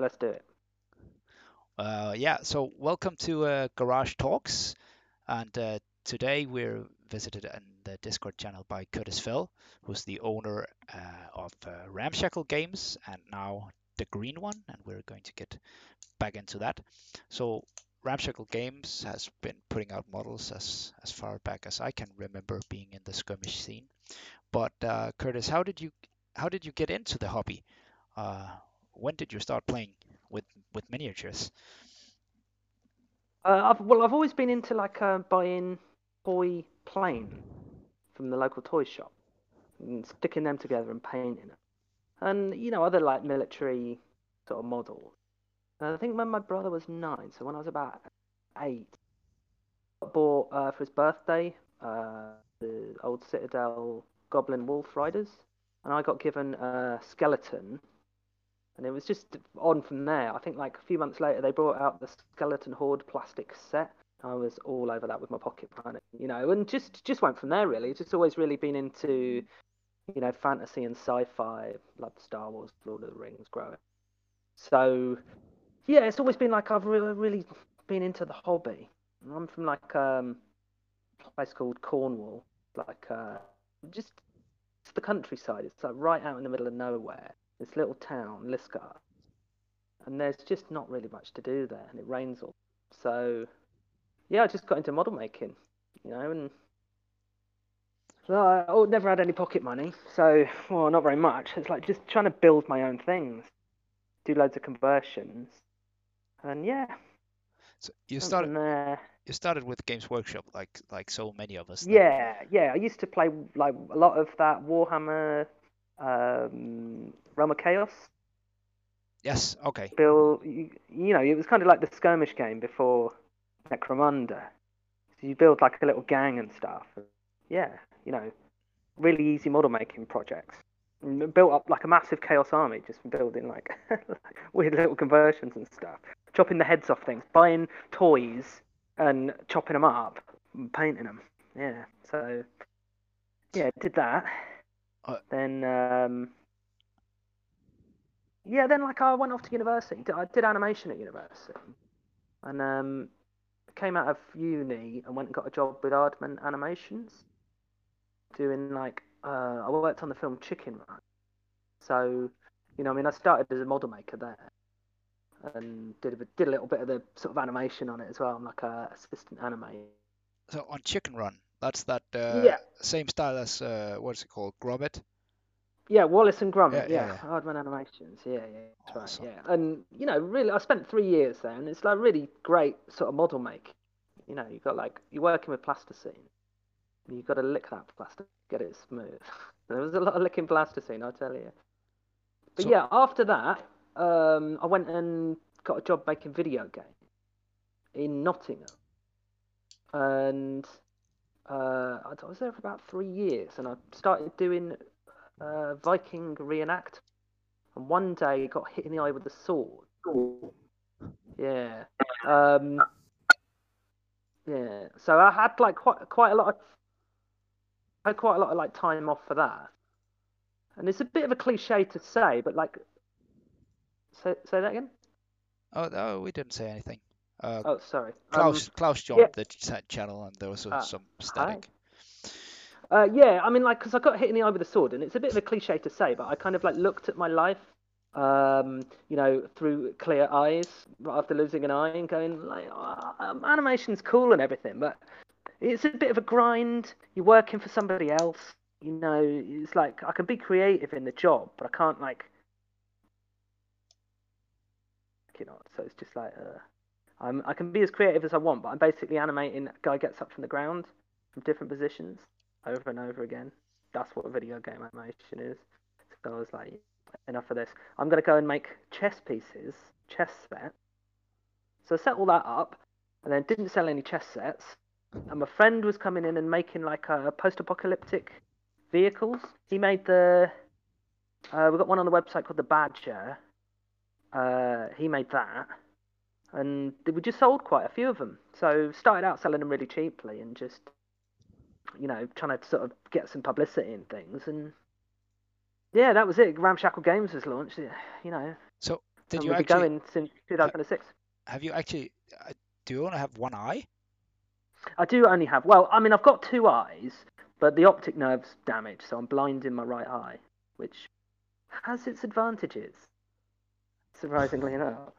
let's do it. Uh, yeah, so welcome to uh, Garage Talks, and uh, today we're visited in the Discord channel by Curtis Fell, who's the owner uh, of uh, Ramshackle Games and now the Green One, and we're going to get back into that. So Ramshackle Games has been putting out models as as far back as I can remember being in the skirmish scene. But uh, Curtis, how did you how did you get into the hobby? When did you start playing with with miniatures? Uh, I've, well, I've always been into like uh, buying toy plane from the local toy shop and sticking them together and painting them, and you know other like military sort of models. And I think when my brother was nine, so when I was about eight, I bought uh, for his birthday uh, the old Citadel Goblin Wolf Riders, and I got given a skeleton and it was just on from there. I think like a few months later, they brought out the Skeleton Horde plastic set. I was all over that with my pocket money, you know, and just just went from there. Really, just always really been into, you know, fantasy and sci-fi, like Star Wars, Lord of the Rings, growing. So, yeah, it's always been like I've really, really been into the hobby. I'm from like um, a place called Cornwall, like uh, just it's the countryside. It's like right out in the middle of nowhere this little town, Liskeard, and there's just not really much to do there, and it rains all. So, yeah, I just got into model making, you know, and well, I oh, never had any pocket money, so well, not very much. It's like just trying to build my own things, do loads of conversions, and yeah. So you started there. You started with Games Workshop, like like so many of us. Yeah, yeah. I used to play like a lot of that Warhammer um, Realm of Chaos. Yes. Okay. Bill, you, you, know, it was kind of like the skirmish game before Necromunda. So you build like a little gang and stuff. Yeah, you know, really easy model making projects. built up like a massive chaos army just from building like weird little conversions and stuff. Chopping the heads off things, buying toys and chopping them up, and painting them. Yeah. So yeah, did that. Uh, then um, yeah, then like I went off to university. I did animation at university, and um, came out of uni and went and got a job with Aardman Animations, doing like uh, I worked on the film Chicken Run. So, you know, I mean, I started as a model maker there, and did a, did a little bit of the sort of animation on it as well. I'm like a assistant animator. So on Chicken Run, that's that uh, yeah. same style as uh, what's it called, Gromit. Yeah, Wallace and Gromit. Yeah, yeah, yeah. Aardman Animations. Yeah, yeah, that's awesome. right. Yeah, and you know, really, I spent three years there, and it's like really great sort of model make. You know, you got like you're working with plasticine. You've got to lick that plastic, get it smooth. there was a lot of licking plasticine, I tell you. But so, yeah, after that, um, I went and got a job making video games in Nottingham, and uh, I was there for about three years, and I started doing uh, Viking reenact. And one day, got hit in the eye with a sword. Yeah. Um, yeah. So I had like quite quite a lot of I had quite a lot of like time off for that. And it's a bit of a cliche to say, but like, say say that again. Oh no, we didn't say anything. Uh, oh, sorry. Klaus um, Klaus joined yeah. the channel, and there was uh, some static. Uh, yeah, I mean, like, because I got hit in the eye with a sword, and it's a bit of a cliche to say, but I kind of like looked at my life, um, you know, through clear eyes after losing an eye, and going like, oh, animation's cool and everything, but it's a bit of a grind. You're working for somebody else, you know. It's like I can be creative in the job, but I can't like, you know. So it's just like. Uh, I'm, I can be as creative as I want, but I'm basically animating a guy gets up from the ground from different positions over and over again. That's what video game animation is. So I was like, enough of this. I'm going to go and make chess pieces, chess set. So I set all that up, and then didn't sell any chess sets. And my friend was coming in and making like a post-apocalyptic vehicles. He made the. Uh, we got one on the website called the Badger. Uh, he made that and we just sold quite a few of them. So started out selling them really cheaply and just you know trying to sort of get some publicity and things. And yeah, that was it. Ramshackle Games was launched. You know. So Did you actually going since 2006. have you actually uh, do you only have one eye? I do only have well, I mean, I've got two eyes, but the optic nerve's damaged, so I'm blind in my right eye, which has its advantages. Surprisingly enough.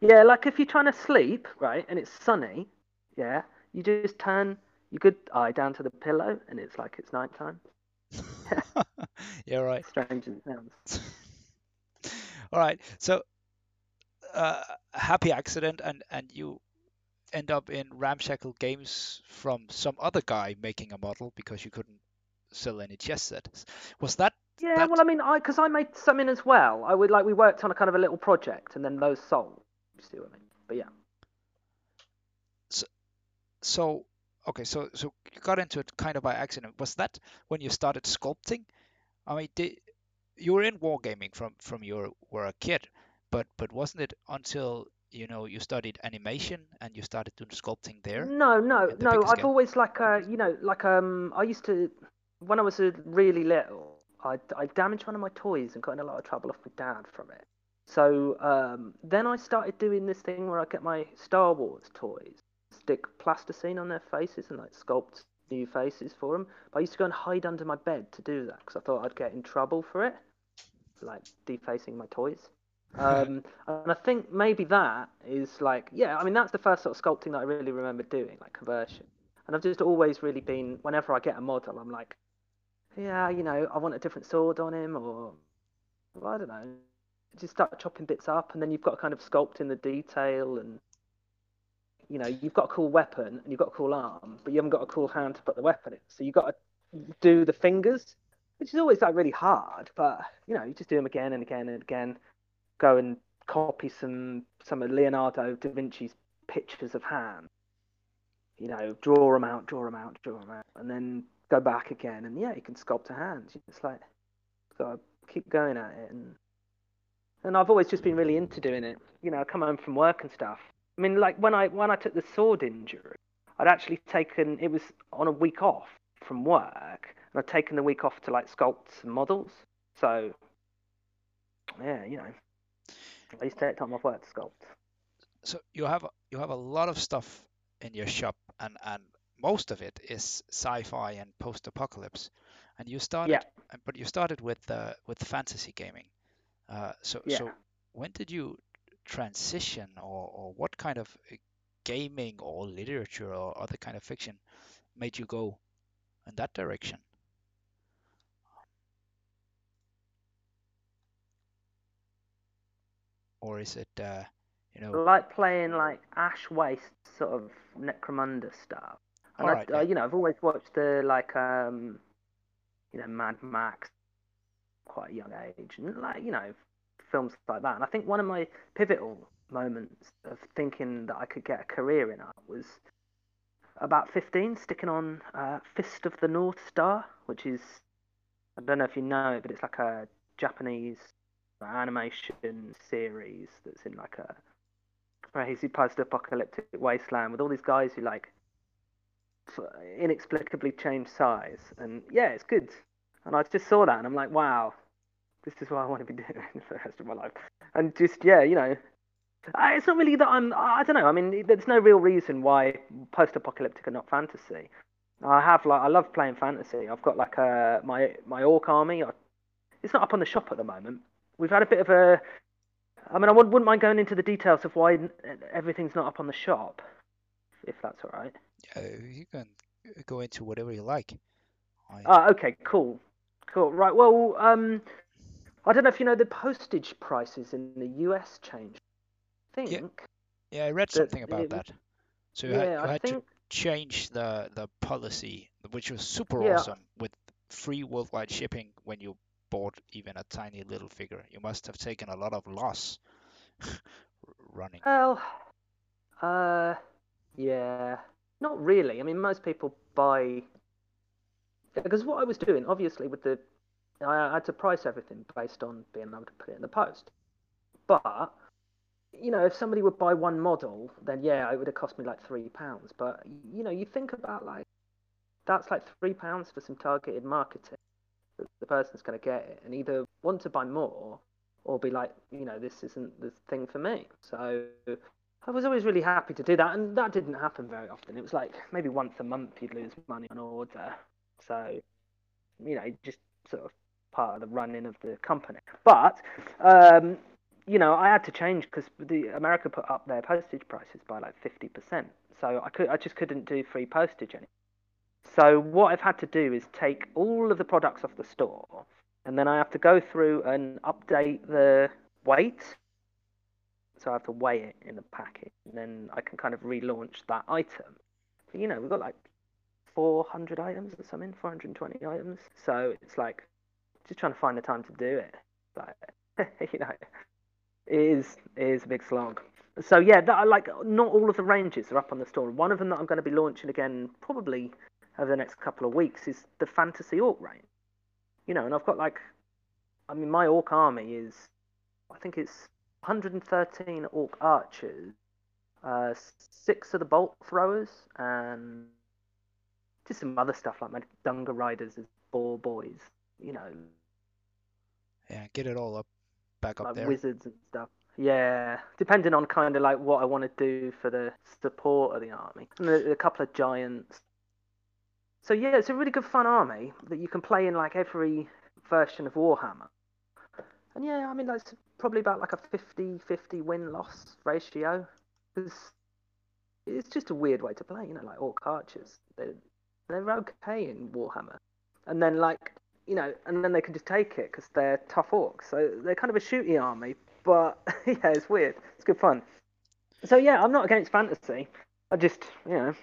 Yeah, like if you're trying to sleep, right, and it's sunny, yeah, you just turn your good eye down to the pillow, and it's like it's nighttime. yeah, right. Strange it sounds. All right. So, uh, happy accident, and and you end up in ramshackle games from some other guy making a model because you couldn't sell any chess sets. Was that Yeah, that? well, I mean, I because I made something as well. I would like we worked on a kind of a little project, and then those sold. You see what I mean? But yeah. So, okay, so so you got into it kind of by accident. Was that when you started sculpting? I mean, did, you were in wargaming from from you were a kid, but but wasn't it until you know you studied animation and you started doing sculpting there? No, no, the no. I've scale? always like uh, you know, like um, I used to when I was really little, I I damaged one of my toys and got in a lot of trouble off my dad from it. So um, then I started doing this thing where I get my Star Wars toys, stick plasticine on their faces and like sculpt new faces for them. But I used to go and hide under my bed to do that because I thought I'd get in trouble for it, like defacing my toys. Um, and I think maybe that is like, yeah, I mean, that's the first sort of sculpting that I really remember doing, like conversion. And I've just always really been, whenever I get a model, I'm like, yeah, you know, I want a different sword on him, or well, I don't know. Just start chopping bits up, and then you've got to kind of sculpt in the detail, and you know, you've got a cool weapon and you've got a cool arm, but you haven't got a cool hand to put the weapon in. So you've got to do the fingers, which is always like really hard. But you know, you just do them again and again and again. Go and copy some some of Leonardo da Vinci's pictures of hands. You know, draw them out, draw them out, draw them out, and then go back again. And yeah, you can sculpt a hand. It's like got to keep going at it. And and I've always just been really into doing it. You know, I come home from work and stuff. I mean, like when I when I took the sword injury, I'd actually taken it was on a week off from work, and I'd taken the week off to like sculpt some models. So yeah, you know, I used to take time off work to sculpt. So you have you have a lot of stuff in your shop, and and most of it is sci-fi and post-apocalypse. And you started, Yeah, but you started with uh, with fantasy gaming. Uh, so yeah. so when did you transition, or or what kind of uh, gaming or literature or other kind of fiction made you go in that direction? Or is it, uh, you know, like playing like Ash Waste sort of Necromunda stuff. And all I, right, uh, yeah, you know, I've always watched the like um, you know, Mad Max quite a young age, and like you know, films like that. And I think one of my pivotal moments of thinking that I could get a career in art was about 15, sticking on uh, Fist of the North Star, which is I don't know if you know it, but it's like a Japanese animation series that's in like a crazy post-apocalyptic wasteland with all these guys who like inexplicably change size, and yeah, it's good. And I just saw that, and I'm like, wow, this is what I want to be doing for the rest of my life. And just yeah, you know, it's not really that I'm. I don't know. I mean, there's no real reason why post-apocalyptic are not fantasy. I have like I love playing fantasy. I've got like a my my orc army. I, it's not up on the shop at the moment. We've had a bit of a. I mean, I wouldn't mind going into the details of why everything's not up on the shop, if that's all right. uh, you can go into whatever you like. I, Ah, okay, cool, cool. Right. Well, um, I don't know if you know the postage prices in the US changed. I Yeah, think yeah, I read something about it, that. So you had yeah, you I had to change the the policy, which was super yeah. awesome, with free worldwide shipping when you bought even a tiny little figure. You must have taken a lot of loss running. Well, uh, yeah, not really. I mean, most people buy because what I was doing, obviously, with the I had to price everything based on being able to put it in the post. But you know, if somebody would buy one model, then yeah, it would have cost me like three pounds. But you know, you think about like that's like three pounds for some targeted marketing that the person's going to get it and either want to buy more or be like, you know, this isn't the thing for me. So I was always really happy to do that, and that didn't happen very often. It was like maybe once a month you'd lose money on order. So, you know, just sort of part of the running of the company. But, um, you know, I had to change because the America put up their postage prices by like fifty percent. So I could, I just couldn't do free postage anymore. So what I've had to do is take all of the products off the store, and then I have to go through and update the weight. So I have to weigh it in the packet, and then I can kind of relaunch that item. But, you know, we've got like 400 items or something, 420 items. So it's like just trying to find the time to do it. Like, you know, it is it is a big slog. So yeah, that, like not all of the ranges are up on the store. One of them that I'm going to be launching again probably over the next couple of weeks is the fantasy orc range. You know, and I've got like, I mean, my orc army is, I think it's 113 orc archers, uh, six of the bolt throwers, and just some other stuff like my Dunga riders as boar boys. You know, Yeah, get it all up back up like there. wizards and stuff. Yeah, depending on kind of like what I want to do for the support of the army, and a, a couple of giants. So yeah, it's a really good fun army that you can play in like every version of Warhammer. And yeah, I mean that's probably about like a 50-50 win-loss ratio. 'Cause it's just a weird way to play, you know, like orc archers. They're they're okay in Warhammer, and then like you know, and then they can just take it because they're tough orcs. So they're kind of a shooty army, but yeah, it's weird. It's good fun. So yeah, I'm not against fantasy. I just, you know,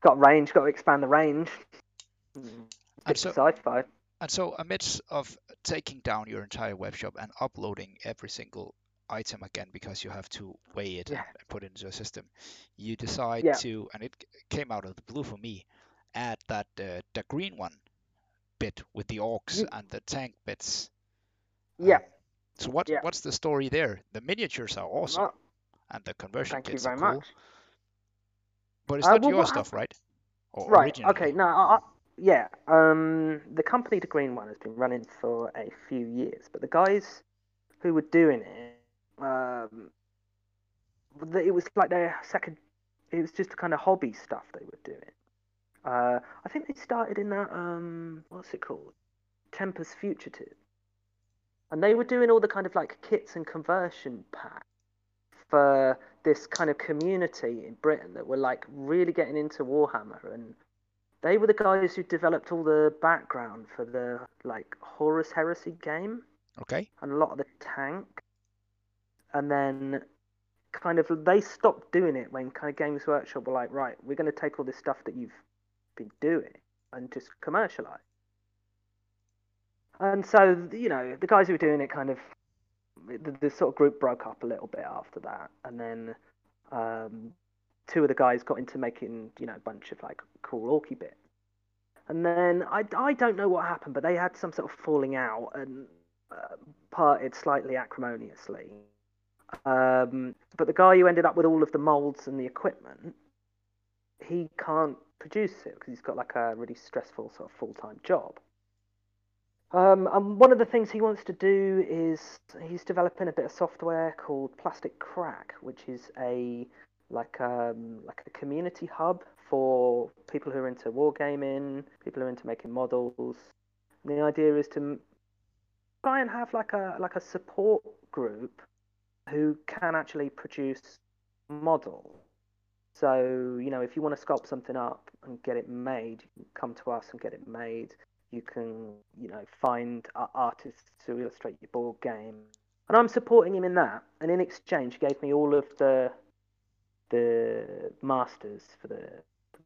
got range, got to expand the range. Mm, And Bit so, sci-fi. and so amidst of taking down your entire web shop and uploading every single item again because you have to weigh it Yeah. and, put it into a system, you decide Yeah. to, and it came out of the blue for me, add that uh, the green one bit with the orcs and the tank bits. Yeah. So what what's the story there? The miniatures are awesome Well, and the conversion thank you kits very are cool, much. but it's Uh, not well, your stuff, right? Or Right. originally? Okay. No. I, yeah. Um, the company, the Green One, has been running for a few years, but the guys who were doing it, um, it was like their second. It was just kind of hobby stuff they were doing. Uh, I think they started in that. Um, what's it called? Tempus Fugitive, and they were doing all the kind of like kits and conversion packs for this kind of community in Britain that were like really getting into Warhammer and they were the guys who developed all the background for the like Horus Heresy game Okay. and a lot of the tank. And then kind of they stopped doing it when kind of Games Workshop were like, right, we're going to take all this stuff that you've been doing and just commercialize. And so, you know, the guys who were doing it kind of, the, the sort of group broke up a little bit after that. And then um, two of the guys got into making, you know, a bunch of like cool orky bits. And then I, I don't know what happened, but they had some sort of falling out and uh, parted slightly acrimoniously. Um, but the guy who ended up with all of the molds and the equipment, he can't produce it because he's got like a really stressful sort of full time job. Um, and one of the things he wants to do is he's developing a bit of software called Plastic Crack, which is a like um like a community hub for people who are into wargaming, people who are into making models. And the idea is to try and have like a like a support group who can actually produce models. So you know, if you want to sculpt something up and get it made, you can come to us and get it made. You can you know find artists to illustrate your board game, and I'm supporting him in that. And in exchange, he gave me all of the the masters for the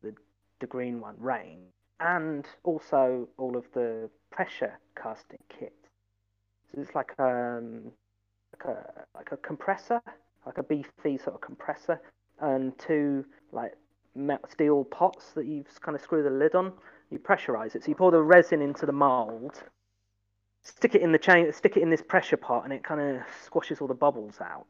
the, the green one rain and also all of the pressure casting kit so it's like um like a like a compressor like a beefy sort of compressor and two like steel pots that you kind of screw the lid on. You pressurize it. So you pour the resin into the mold stick it in the chain stick it in this pressure pot and it kind of squashes all the bubbles out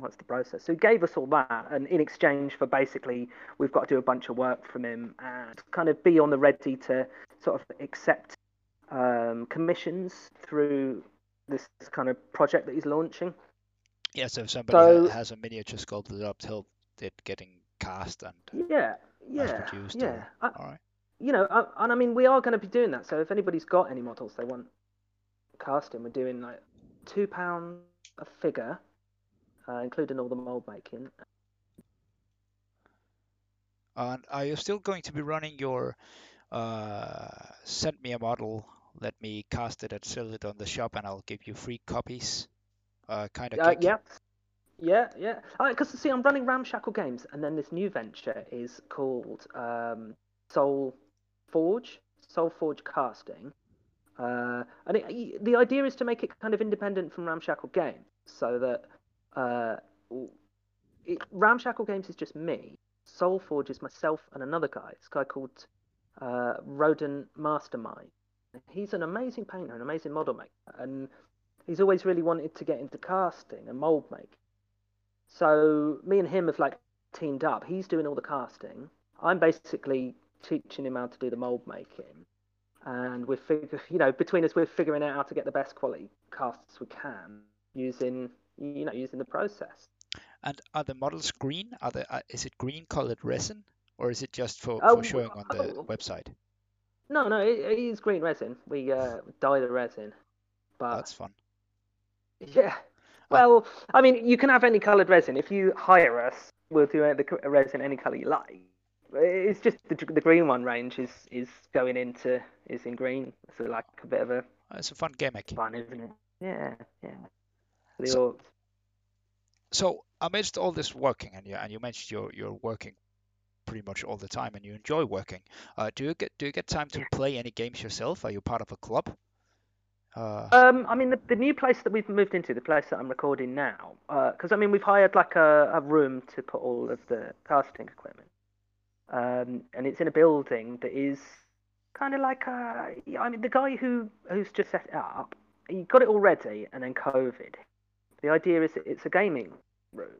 that's the process. So he gave us all that, and in exchange for basically, we've got to do a bunch of work from him and kind of be on the ready to sort of accept um, commissions through this kind of project that he's launching. Yeah, so if somebody So has a miniature sculpted up till it getting cast and yeah, yeah, produced, yeah. or I, all right. you know, I, and I mean, we are going to be doing that. So if anybody's got any models they want casting, we're doing like two pound a figure, uh, including all the mold making. And are you still going to be running your uh, send me a model, let me cast it and sell it on the shop, and I'll give you free copies uh, kind of Uh, yeah, yeah, yeah. Because see, I'm running Ramshackle Games, and then this new venture is called um, Soul Forge, Soul Forge Casting. Uh, and it, the idea is to make it kind of independent from Ramshackle Games, so that uh, it, Ramshackle Games is just me. Soul Forge is myself and another guy. This guy called uh, Rodent Mastermind. He's an amazing painter, an amazing model maker, and he's always really wanted to get into casting and mold making. So me and him have like teamed up. He's doing all the casting. I'm basically teaching him how to do the mold making, and we're figuring, you know, between us, we're figuring out how to get the best quality casts we can using, you know, using the process. And are the models green? Are they, uh, is it green colored resin, or is it just for, Oh, for showing on the oh. website? No, no, it, it is green resin. We uh, dye the resin, but That's fun. Yeah. Well, I mean, you can have any coloured resin. If you hire us, we'll do the resin any colour you like. It's just the, the green one range is is going into is in green. So like a bit of a It's a fun gimmick. fun, isn't it? Yeah, yeah. So-. So amidst all this working, and you and you mentioned you're you're working pretty much all the time, and you enjoy working. Uh, do you get do you get time to play any games yourself? Are you part of a club? Uh, Um, I mean, the, the new place that we've moved into, the place that I'm recording now, because I mean, we've hired like a, a room to put all of the casting equipment, um, and it's in a building that is kind of like a, I mean, the guy who who's just set it up, he got it all ready, and then COVID. The idea is that it's a gaming room,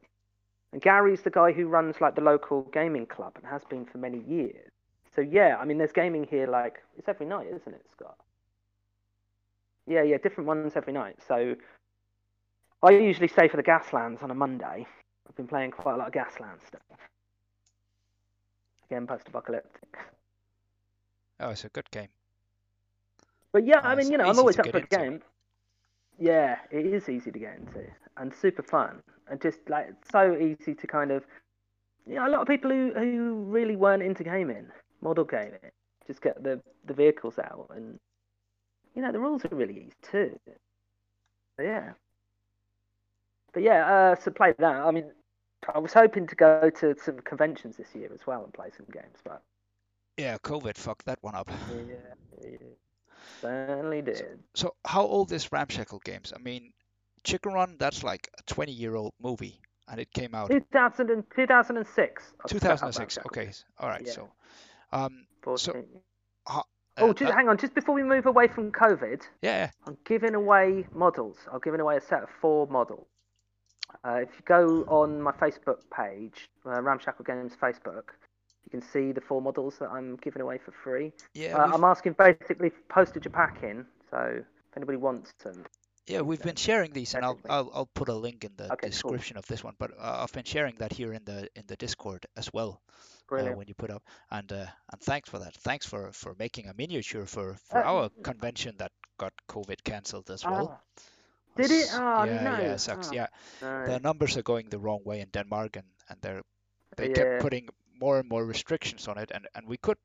and Gary's the guy who runs like the local gaming club and has been for many years. So yeah, I mean, there's gaming here like it's every night, isn't it, Scott? Yeah, yeah, different ones every night. So I usually stay for the Gaslands on a Monday. I've been playing quite a lot of Gaslands stuff. Again, post-apocalyptic. oh, it's a good game. But yeah, Uh, I mean, you know, I'm always to up get for a into. game. Yeah, it is easy to get into and super fun and just like so easy to kind of. You know, a lot of people who who really weren't into gaming, model gaming, just get the the vehicles out and you know the rules are really easy too. But yeah. But yeah, uh, so play that. I mean, I was hoping to go to some conventions this year as well and play some games, but Yeah, COVID fucked that one up. yeah, yeah certainly did. So how old is Ramshackle Games? I mean, Chicken Run, that's like a 20 year old movie, and it came out 2000 and, 2006. I set up 2006. Okay, all right. Yeah. So, um, 14. uh, oh, just, uh, hang on. Just before we move away from COVID, yeah, I'm giving away models. I'm giving away a set of four models. Uh, if you go on my Facebook page, uh, Ramshackle Games Facebook, can see the four models that I'm giving away for free. yeah. Uh, I'm asking basically postage a pack in, so if anybody wants them. Yeah, we've been sharing these, and I'll, I'll I'll put a link in the Okay, cool. description of this one. But uh, I've been sharing that here in the in the Discord as well uh, when you put up. And uh, and thanks for that. Thanks for for making a miniature for for Uh, our convention that got COVID cancelled as well. Ah, did it? Oh, yeah, no. yeah, sucks. Oh, Yeah, no. the numbers are going the wrong way in Denmark, and and they're they Yeah. kept putting more and more restrictions on it, and and we could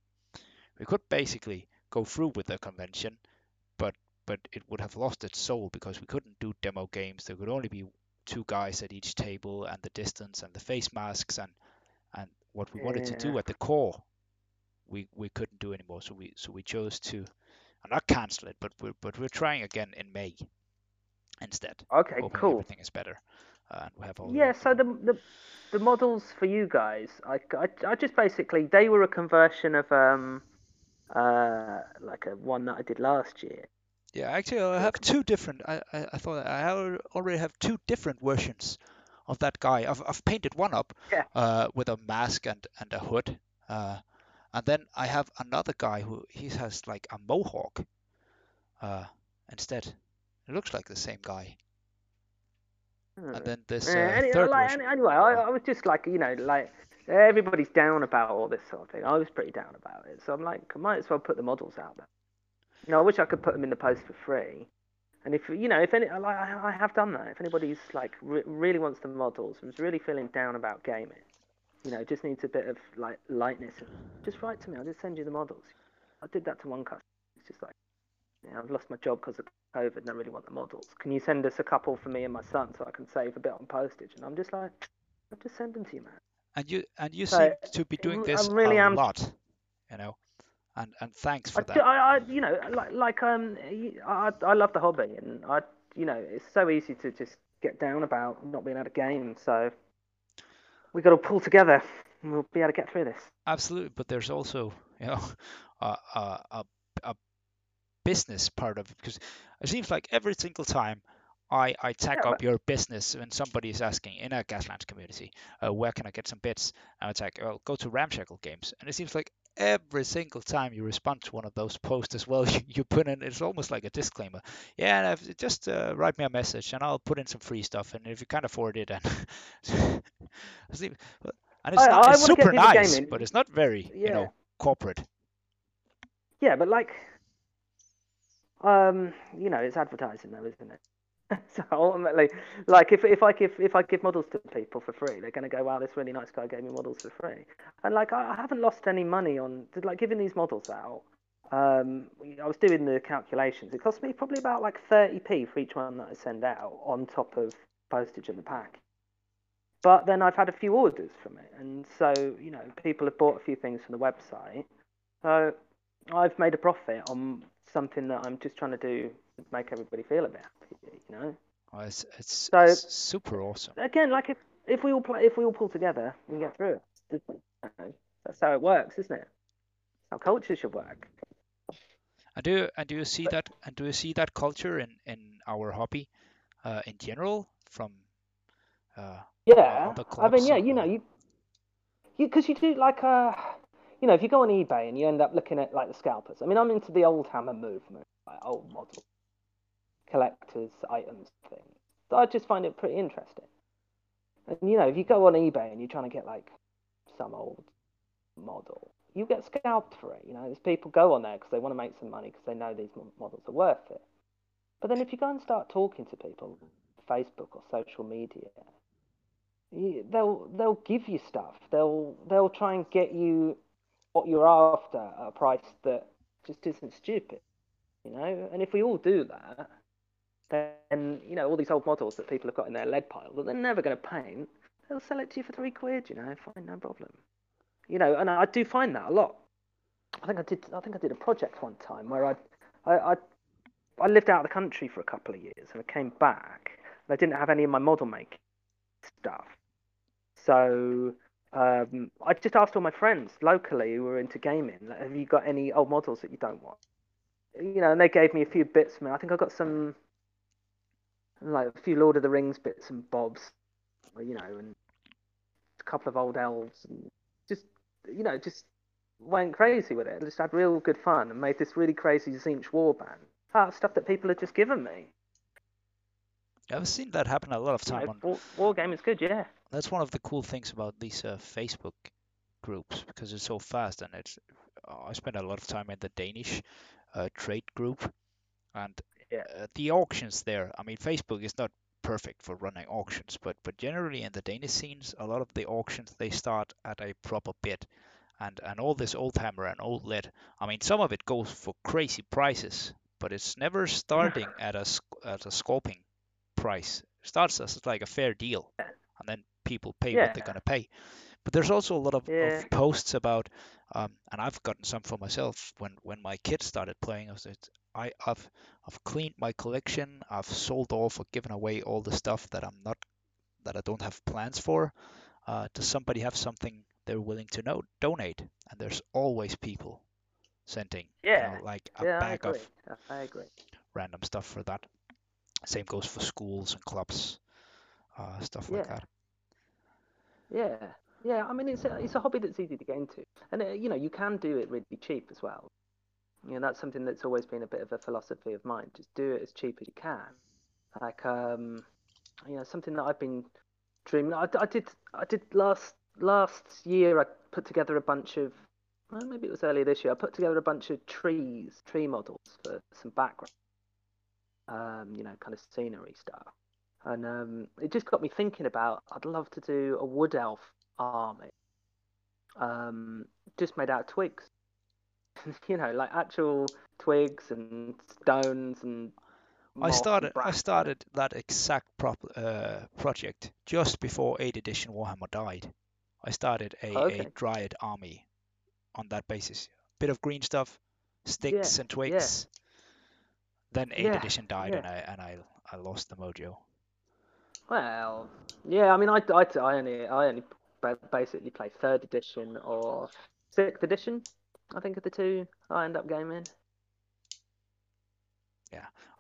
we could basically go through with the convention, but but it would have lost its soul because we couldn't do demo games. There could only be two guys at each table, and the distance, and the face masks, and and what we wanted to do at the core, we we couldn't do anymore. So we so we chose to not cancel it, but we're but we're trying again in May instead, Okay, cool. everything is better, and we have all. the Yeah, so the, the the models for you guys, I, I, I just basically they were a conversion of um uh like a one that I did last year. Yeah, actually, I have two different. I, I, I thought I already have two different versions of that guy. I've, I've painted one up Yeah. uh, with a mask and, and a hood, uh, and then I have another guy who he has like a mohawk uh, instead. It looks like the same guy. Hmm. And then this uh, any- third like, version. anyway, I, I was just like, you know, like everybody's down about all this sort of thing. I was pretty down about it, so I'm like, I might as well put the models out there. You know, I wish I could put them in the post for free. And if you know, if any, like, I I have done that. If anybody's like re- really wants the models and is really feeling down about gaming, you know, just needs a bit of like lightness, just write to me. I'll just send you the models. I did that to one customer. It's just like, yeah, I've lost my job because of COVID and I really want the models. Can you send us a couple for me and my son so I can save a bit on postage? And I'm just like, I'll just send them to you, man. And you and you So, seem to be doing this I really a am- lot, you know. And and thanks for do- that. I, I, you know, like, like um, I I love the hobby, and I, you know, it's so easy to just get down about not being able to game. So we got to pull together, and we'll be able to get through this. Absolutely, but there's also, you know, a a, a business part of it because it seems like every single time I I tag Yeah, up your business when somebody is asking in a Gaslands community, uh, where can I get some bits? And it's like, well, go to Ramshackle Games, and it seems like every single time you respond to one of those posts as well, you, you put in it's almost like a disclaimer. Yeah, and I've- just uh, write me a message and I'll put in some free stuff, and if you can't afford it, and It's and it's, I- I it's get super nice, but it's not very, you know, corporate. Yeah, but like, um, you know, it's advertising though, isn't it? so ultimately, like, if if I give if I give models to people for free, they're gonna go, wow, this really nice guy gave me models for free, and like, I haven't lost any money on like giving these models out. Um, I was doing the calculations. It cost me probably about like 30p for each one that I send out, on top of postage and the pack. But then I've had a few orders from it, and so you know, people have bought a few things from the website. So I've made a profit on something that I'm just trying to do to make everybody feel about. you know. Oh, it's, it's, So- it's super awesome. Again, like if if we all play, if we all pull together, we get through it. That's how it works, isn't it? How culture should work. And do you, and do you see that and do you see that culture in in our hobby uh, in general from uh, Yeah, I mean, yeah, you know, you, you, because you do like uh, you know, if you go on eBay and you end up looking at like the scalpers. I mean, I'm into the old hammer movement, like old model collectors items thing. So I just find it pretty interesting. And you know, if you go on eBay and you're trying to get like some old model, you get scalped for it. You know, there's people go on there because they want to make some money because they know these models are worth it. But then if you go and start talking to people, Facebook or social media, you, they'll they'll give you stuff. They'll they'll try and get you what you're after at a price that just isn't stupid, you know. And if we all do that, then you know all these old models that people have got in their lead pile that they're never going to paint, they'll sell it to you for three quid. You know, fine, no problem. You know, and I do find that a lot. I think I did. I think I did a project one time where I, I, I, I lived out of the country for a couple of years, and I came back, and I didn't have any of my model making stuff. So um, I just asked all my friends locally who were into gaming, like, have you got any old models that you don't want? You know, and they gave me a few bits Man. I think I got some, like a few Lord of the Rings bits and bobs, you know, and a couple of old elves, and just, you know, just went crazy with it. Just had real good fun and made this really crazy Tzeentch warband out of stuff that people had just given me. I've seen that happen a lot of You know, on war, war game is good, yeah. That's one of the cool things about these uh, Facebook groups because it's so fast and it's uh, I spend a lot of time in the Danish uh, trade group. And Yeah. uh, the auctions there I mean Facebook is not perfect for running auctions but but generally in the Danish scenes a lot of the auctions they start at a proper bid. And and all this old hammer and old lead I mean some of it goes for crazy prices but it's never starting at a at a scalping price. It starts as like a fair deal and then people pay what they're going to pay. But there's also a lot of, Yeah. of posts about, um, and I've gotten some for myself when when my kids started playing. I was, I, I've I've cleaned my collection. I've sold off or given away all the stuff that I'm not that I don't have plans for. Uh, does somebody have something they're willing to know, donate? And there's always people sending, you know, like a yeah, bag of I agree. random stuff for that. Same goes for schools and clubs, uh, stuff like Yeah. that. Yeah, yeah. I mean, it's a it's a hobby that's easy to get into, and uh, you know you can do it really cheap as well. You know, that's something that's always been a bit of a philosophy of mine. Just do it as cheap as you can. Like, um, you know, something that I've been dreaming. I, I did, I did last last year. I put together a bunch of, well, maybe it was earlier this year. I put together a bunch of trees, tree models for some background. Um, you know, kind of scenery stuff, and um, it just got me thinking about. I'd love to do a wood elf army, um, just made out of twigs. you know, like actual twigs and stones and. I moss and started I started that exact prop, uh, project just before 8th edition Warhammer died. I started a, a Dryad army on that basis. Bit of green stuff, sticks and twigs. Then 8th Yeah, edition died yeah. and I and I I lost the mojo. Well, yeah. I mean, I, I, I only I only basically play third edition or sixth edition. I think are the two I end up gaming.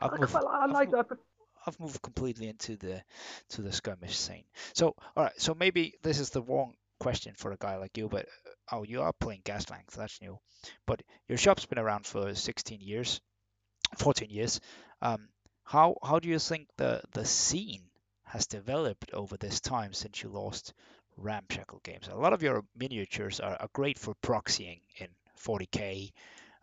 I've I, moved, I I've like. mo- I, pre- I've moved completely into the to the skirmish scene. So all right, so maybe this is the wrong question for a guy like you, but uh, oh, you are playing Gaslands, that's new. But your shop's been around for 16 years, 14 years. Um, how how do you think the the scene has developed over this time since you lost Ramshackle Games? A lot of your miniatures are, are great for proxying in 40k.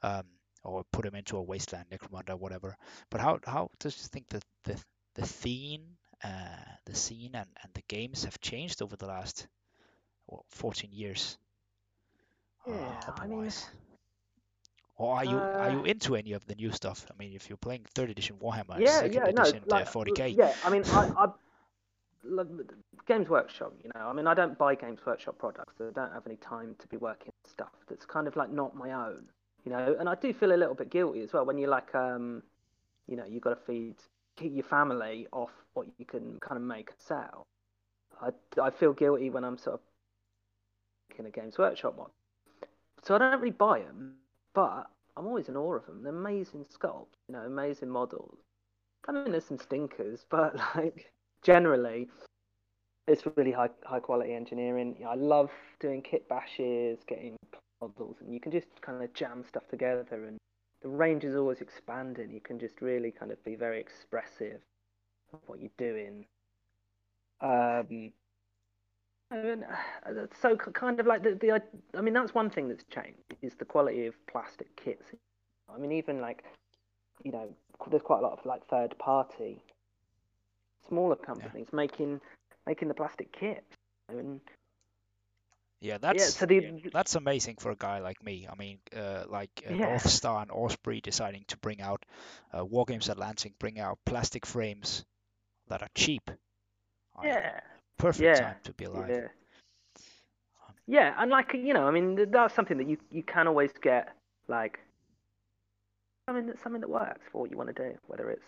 Um, or put them into a wasteland necromunda, whatever. But how how does you think that the the theme, uh, the scene, and, and the games have changed over the last well, 14 years? uh, Yeah, I mean. Or are you are uh, you into any of the new stuff? I mean, if you're playing third edition Warhammer, yeah, second yeah. No, edition uh, like, 40k, yeah. I mean, I, Games Workshop. You know, I mean, I don't buy Games Workshop products. So I don't have any time to be working stuff that's kind of like not my own. You know, and I do feel a little bit guilty as well when you're like, um, you know, you've got to feed keep your family off what you can kind of make and sell. I, I feel guilty when I'm sort of in a Games Workshop one. So I don't really buy them, but I'm always in awe of them. They're amazing sculpts, you know, amazing models. I mean, there's some stinkers, but like generally, it's really high high quality engineering. You know, I love doing kit bashes, getting models, and you can just kind of jam stuff together, and the range is always expanding. You can just really kind of be very expressive of what you're doing. Um, and, uh, so kind of like the, the I mean that's one thing that's changed is the quality of plastic kits. I mean even like you know there's quite a lot of like third party smaller companies making making the plastic kits. And yeah, yeah, that's so the that's amazing for a guy like me. I mean, uh, like uh, Yeah. North Star and Osprey deciding to bring out uh, at Atlantic, bring out plastic frames that are cheap. Yeah perfect yeah time to be alive. yeah yeah and like you know I mean that's something that you you can always get like mean that's something that works for what you want to do whether it's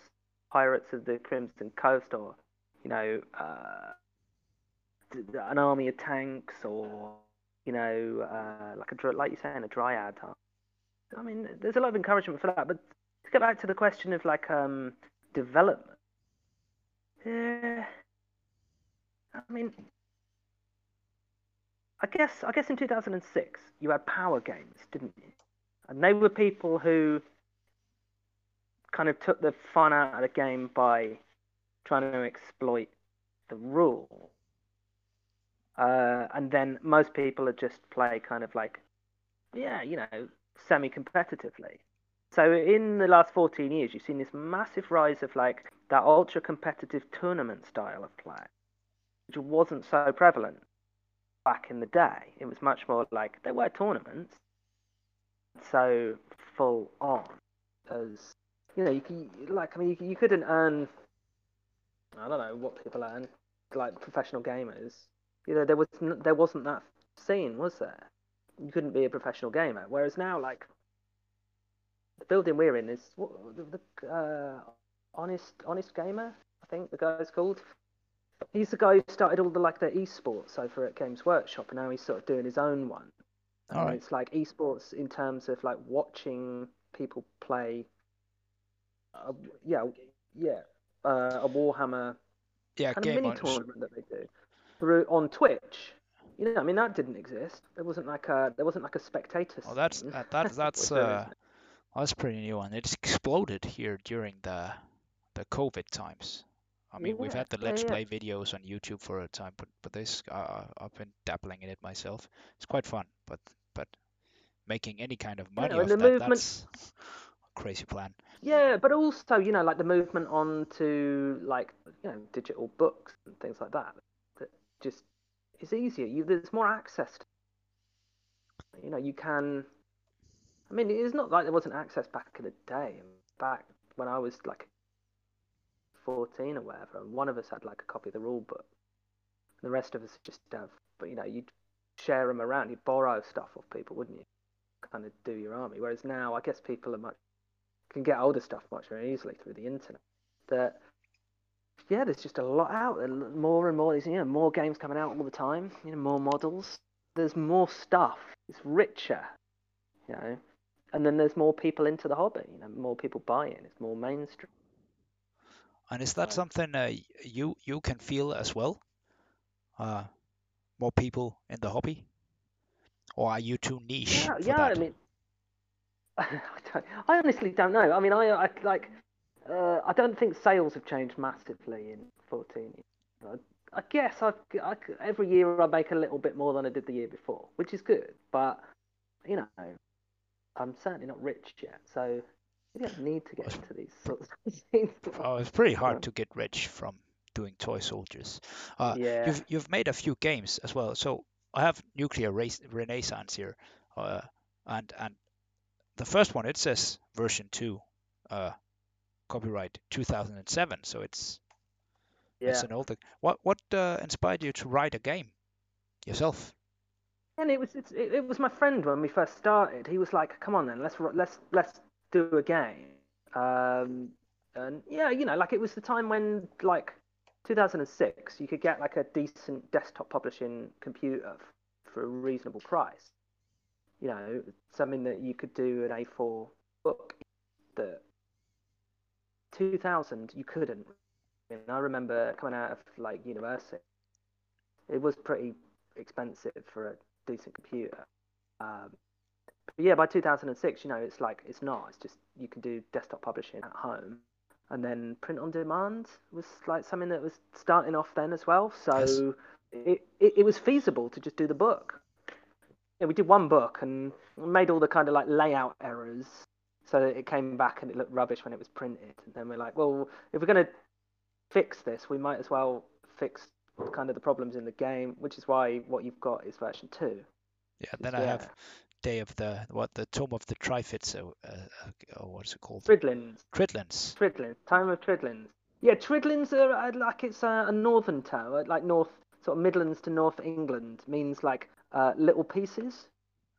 Pirates of the Crimson Coast or you know uh, an army of tanks or you know uh, like a like you're saying a dryad. I mean there's a lot of encouragement for that but to get back to the question of like um development yeah I mean I guess I guess in 2006 you had power games, didn't you? And they were people who kind of took the fun out of the game by trying to exploit the rule. Uh, and then most people just play kind of like, yeah, you know, semi-competitively. So in the last 14 years, you've seen this massive rise of like that ultra competitive tournament style of play, which wasn't so prevalent back in the day. It was much more like there were tournaments, so full on as you know, you can, like I mean, you, you couldn't earn. I don't know what people earn, like professional gamers. You know, there was n- there wasn't that scene, was there? You couldn't be a professional gamer. Whereas now, like the building we're in is what the, the uh, honest honest gamer, I think the guy's called. He's the guy who started all the like the esports over at Games Workshop, and now he's sort of doing his own one. All right. It's like esports in terms of like watching people play. Uh, yeah, yeah, uh, a Warhammer Yeah, kind of mini tournament that they do through on Twitch. You know, I mean that didn't exist. There wasn't like a there wasn't like a spectator. Well, that's uh, that, that's Which there is uh, that's pretty new, and It exploded here during the the COVID times. I mean, we've had the Let's yeah. Play videos on YouTube for a time, but but this uh, I've been dabbling in it myself. It's quite fun, but but making any kind of money Yeah, off the that, movement. that's a crazy plan. Yeah, but also, you know, like the movement on to like, you know, digital books and things like that. That just is easier. You there's more access. To, you know, you can. I mean, it's not like there wasn't access back in the day. Back when I was like 14 or whatever, and one of us had like a copy of the rule book, the rest of us just have. But you know, you'd share them around. You'd borrow stuff off people, wouldn't you? Kind of do your army. Whereas now, I guess people are much can get older stuff much more easily through the internet. That yeah, there's just a lot out there, more and more. You know, more games coming out all the time. You know, more models. There's more stuff. It's richer. You know, and then there's more people into the hobby. You know, more people buying. It's more mainstream. And is that something uh, you you can feel as well? Uh, more people in the hobby, or are you too niche yeah, yeah. I mean, I, don't, I honestly don't know. I mean, I, I like. Uh, I don't think sales have changed massively in 14. I, I guess I, I, every year I make a little bit more than I did the year before, which is good. But you know, I'm certainly not rich yet, so you don't need to get into these sorts of things. Oh, it's pretty hard to get rich from doing toy soldiers. Uh, Yeah, you've you've made a few games as well. So I have Nuclear Race, Renaissance here, uh, and and the first one it says version two, uh, copyright 2007. So it's it's yeah. an older. What what uh, inspired you to write a game yourself? And it was it's, it, it was my friend when we first started. He was like, "Come on then, let's let's let's do a game." Um, and yeah, you know, like it was the time when like 2006, you could get like a decent desktop publishing computer for a reasonable price. You know, something that you could do an A4 book that 2000 you couldn't. And I remember coming out of like university, it was pretty expensive for a decent computer. Um, but yeah, by 2006, you know, it's like it's not. It's just you can do desktop publishing at home, and then print on demand was like something that was starting off then as well. Yes. So it, it, it was feasible to just do the book. Yeah, we did one book and made all the kind of like layout errors, so that it came back and it looked rubbish when it was printed. And then we're like, well, if we're gonna fix this, we might as well fix kind of the problems in the game, which is why what you've got is version two. Yeah. Then is, I have Day of the what the Tomb of the Triffids, or, uh, uh, or what's it called? Tridlins. Tridlins. Tridlins. Time of Tridlins. Yeah, Tridlins are uh, like it's a, a northern uh, like north, sort of Midlands to North England, means like uh, little pieces,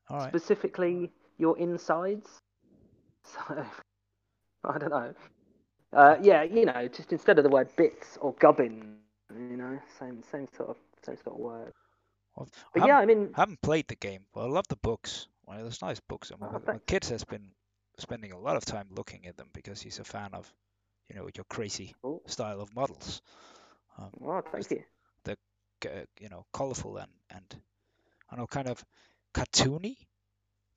right. specifically your insides. So I don't know. Uh, yeah, you know, just instead of the word bits or gubbin, you know, same same sort of same sort of word. Well, But haven't, yeah, I mean, I haven't played the game, but I love the books. Well, there's nice books. oh, my, kids has been spending a lot of time looking at them because he's a fan of, you know, your crazy Oh, style of models. Um, well, thank you. the, uh, you know, colorful and and I don't know, kind of cartoony,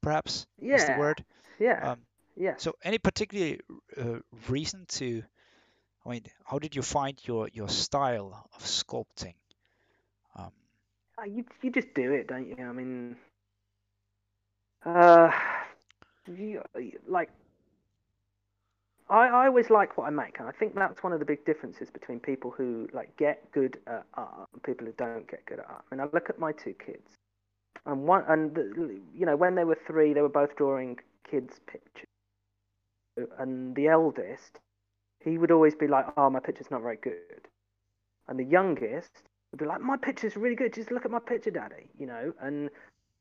perhaps is the Yeah, word. yeah, Um, yeah. so any particular uh, reason to, I mean, how did you find your your style of sculpting? Um, Uh, You you just do it, don't you? I mean, uh, you, like I, I always like what I make, and I think that's one of the big differences between people who like get good at art and people who don't get good at art. I mean, I look at my two kids, and one, and you know, when they were three, they were both drawing kids' pictures, and the eldest, he would always be like, "Oh, my picture's not very good," and the youngest would be like, "My picture's really good. Just look at my picture, daddy," you know, and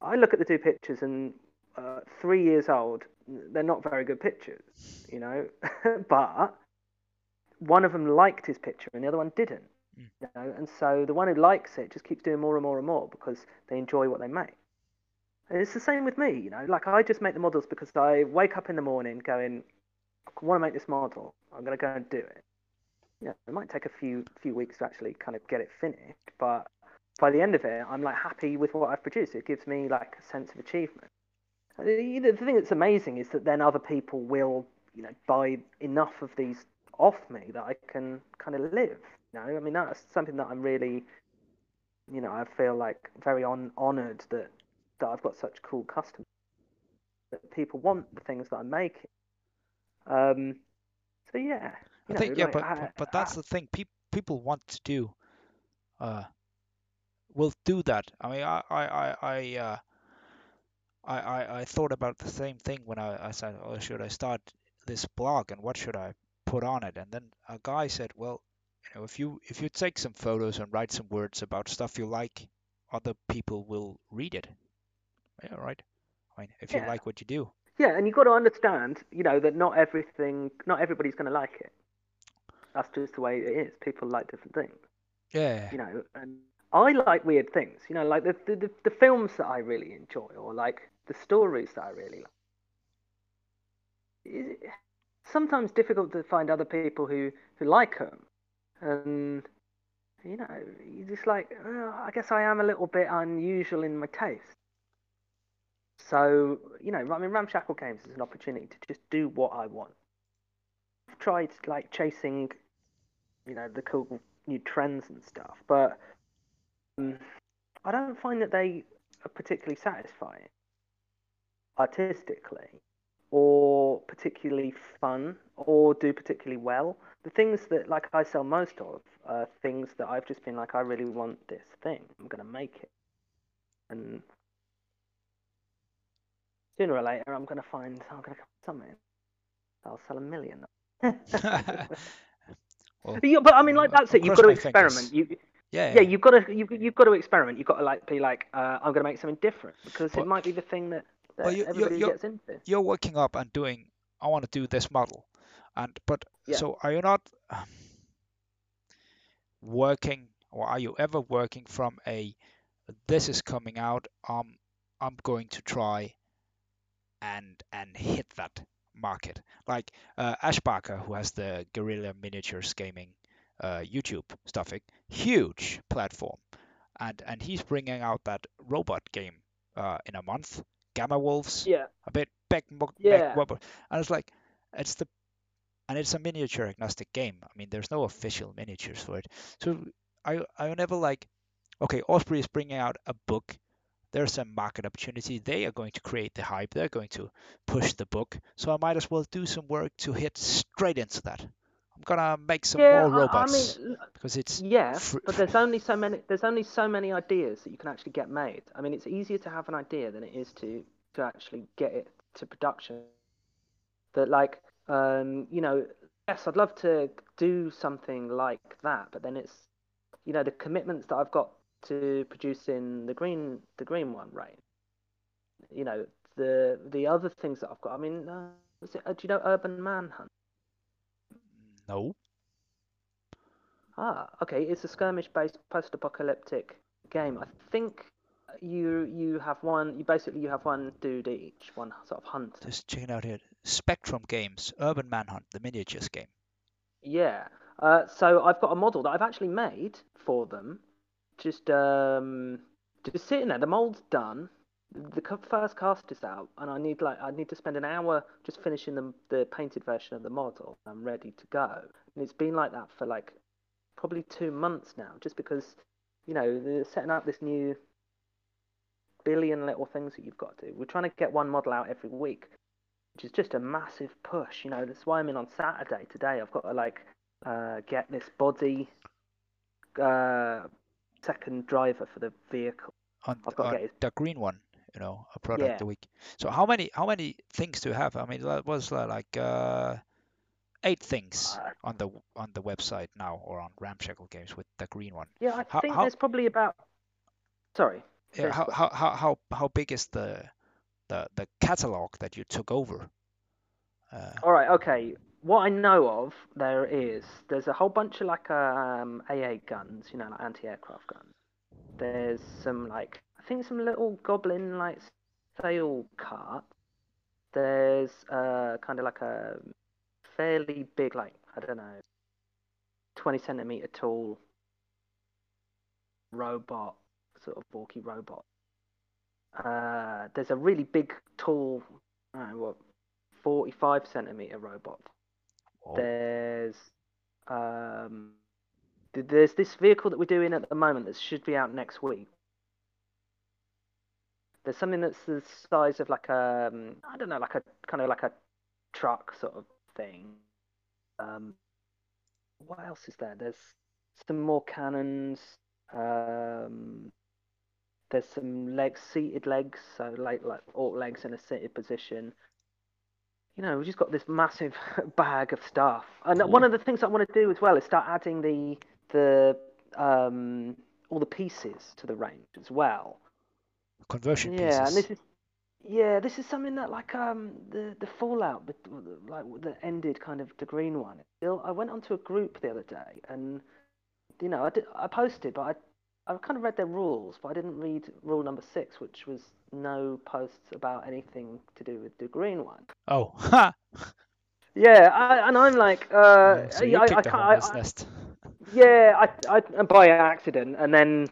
I look at the two pictures, and uh, three years old, they're not very good pictures, you know. but one of them liked his picture and the other one didn't, Mm. you know. And so the one who likes it just keeps doing more and more and more because they enjoy what they make. And it's the same with me, you know. Like I just make the models because I wake up in the morning going, I want to make this model. I'm going to go and do it. You know, it might take a few few weeks to actually kind of get it finished, but by the end of it, I'm like happy with what I've produced. It gives me like a sense of achievement. The thing that's amazing is that then other people will, you know, buy enough of these off me that I can kind of live. Know, I mean that's something that I'm really, you know, I feel like very on honoured that that I've got such cool customers that people want the things that I'm making. Um, so yeah, I you think know, yeah, like, but, I- but that's the thing. People people want to do. Uh, will do that. I mean, I I I I uh, I, I I thought about the same thing when I I said, oh, should I start this blog and what should I put on it? And then a guy said, well, you know, if you if you take some photos and write some words about stuff you like, other people will read it. Yeah, right. I mean, if you like what you do. Yeah, and you've got to understand, you know, that not everything, not everybody's going to like it. That's just the way it is. People like different things, Yeah. you know. And I like weird things, you know, like the the, the, the films that I really enjoy, or like the stories that I really like. It's sometimes difficult to find other people who who like them, and you know, you just like, "Oh, I guess I am a little bit unusual in my taste. So, you know, I mean, Ramshackle Games is an opportunity to just do what I want. I've tried like chasing, you know, the cool new trends and stuff, but um, I don't find that they are particularly satisfying artistically or particularly fun or do particularly well. The things that like I sell most of are things that I've just been like, I really want this thing. I'm gonna make it, and sooner or later I'm gonna find I'm gonna with something. I'll sell a million. Well, yeah, but I mean, like that's it. You've got to experiment. You yeah. yeah, you've got to you've, you've got to experiment. You've got to like be like, uh, I'm gonna make something different because it might be the thing that, that well, you- you- everybody you're- gets into. you're working up and doing i want to do this model and but Yeah. so are you not working or are you ever working from a this is coming out um i'm going to try and and hit that market like uh, ash barker who has the guerrilla miniatures gaming uh, youtube stuffing huge platform and and he's bringing out that robot game uh, in a month gamma wolves Yeah, a bit back, mo- Yeah. back. And it's like, it's the, and it's a miniature agnostic game. I mean, there's no official miniatures for it. So I, I never like, okay, Osprey is bringing out a book. There's a market opportunity. They are going to create the hype. They're going to push the book. So I might as well do some work to hit straight into that. I'm gonna make some yeah. more robots I, mean, because it's Yeah, fr- but there's only so many. There's only so many ideas that you can actually get made. I mean, it's easier to have an idea than it is to to actually get it to production. That like, um, you know, yes, I'd love to do something like that, but then it's, you know, the commitments that I've got to producing the green the green one, right? You know, the the other things that I've got. I mean, uh, it, uh, do you know Urban Manhunt? no. Ah, okay. It's a skirmish-based post-apocalyptic game. I think you you have one. You basically you have one dude each, one sort of hunt. Just check it out here. Spectrum Games, Urban Manhunt, the miniatures game. Yeah. Uh, so I've got a model that I've actually made for them. Just um, just sitting there. The mold's done. The first cast is out, and I need like I need to spend an hour just finishing the the painted version of the model. I'm ready to go, and it's been like that for like probably two months now, just because you know they're setting up this new billion little things that you've got to do. We're trying to get one model out every week, which is just a massive push. You know, that's why I'm in on Saturday today. I've got to like uh, get this body uh, second driver for the vehicle. on, I've got to on get his- the green one, you know, a product Yeah. a week. So how many how many things do you have? I mean, that was uh, like uh, eight things Uh, on the on the website now or on Ramshackle Games with the green one. Yeah, I How- think how- there's probably about. Sorry. Yeah, how, how how how how big is the the the catalog that you took over? Uh, All right, okay. What I know of there is there's a whole bunch of like um, AA guns, you know, like anti-aircraft guns. There's some like I think some little goblin like sail cart. There's uh kind of like a fairly big like I don't know, twenty centimeter tall robot, sort of bulky robot. Uh, there's a really big, tall, I what, 45 centimeter robot. Whoa. There's um, th- there's this vehicle that we're doing at the moment that should be out next week. There's something that's the size of like a um, I don't know, like a kind of like a truck sort of thing. Um, what else is there? There's some more cannons. Um, there's some legs, seated legs, so like like all legs in a seated position. You know, we've just got this massive bag of stuff, and Cool. one of the things I want to do as well is start adding the the um, all the pieces to the range as well. Conversion Yeah, and this is yeah, this is something that like um the the fallout, bet- like that ended kind of the green one. I went onto a group the other day, and you know, I did, I posted, but I I kind of read their rules, but I didn't read rule number six, which was no posts about anything to do with the green one. Oh, ha! Yeah, I, and I'm like, uh, Yeah, so I, I, can't- I- nest. yeah, I, I, and by accident, and then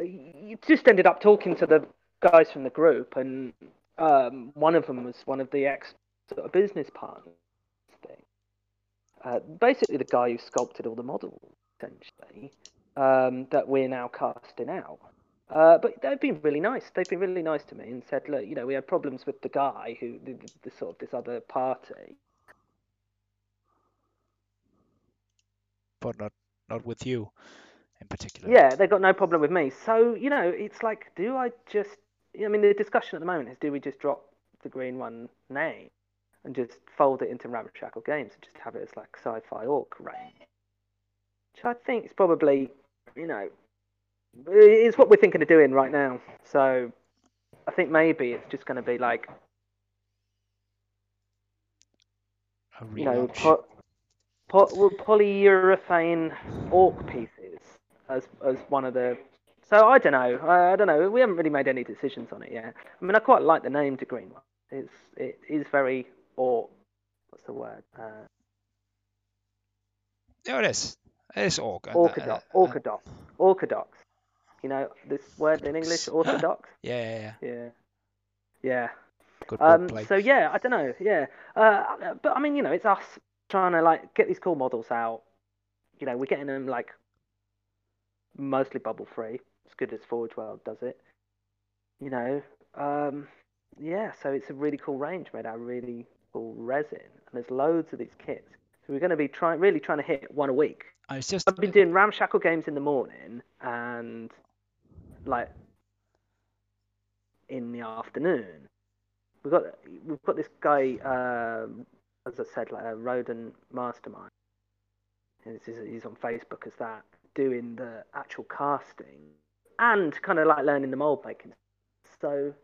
you just ended up talking to the guys from the group, and um, one of them was one of the ex sort of business partners thing. Uh, basically, the guy who sculpted all the models, essentially, um, that we're now casting out. Uh, but they've been really nice. They've been really nice to me and said, look, you know, we had problems with the guy who, the, the, sort of this other party. but not not with you in particular. Yeah, they've got no problem with me. So you know, it's like, do I just? I mean, the discussion at the moment is, do we just drop the green one name and just fold it into Ramshackle Games and just have it as like sci-fi orc range? Which I think is probably, you know, it's what we're thinking of doing right now. So I think maybe it's just going to be like, A you know, po- po- polyurethane orc pieces as as one of the. So I don't know. I, I don't know. We haven't really made any decisions on it yet. I mean, I quite like the name to Green One. It's it is very orc. What's the word? Uh, Yeah, it is. It is orc. uh, orthodox. uh, Orthodox. Orthodox. You know this word in English? Orthodox. Yeah, yeah, yeah. yeah. Good Um, so yeah, I don't know. Yeah, uh, but I mean, you know, it's us trying to like get these cool models out. You know, we're getting them like mostly bubble free, as good as Forge World does it. You know, um, yeah. So it's a really cool range made out of really cool resin, and there's loads of these kits. So we're going to be trying, really trying to hit one a week. I was just I've been doing ramshackle games in the morning and like in the afternoon. We've got we've got this guy, um, as I said, like a Roden mastermind. And is- He's on Facebook as that, doing the actual casting and kind of like learning the mold making. So,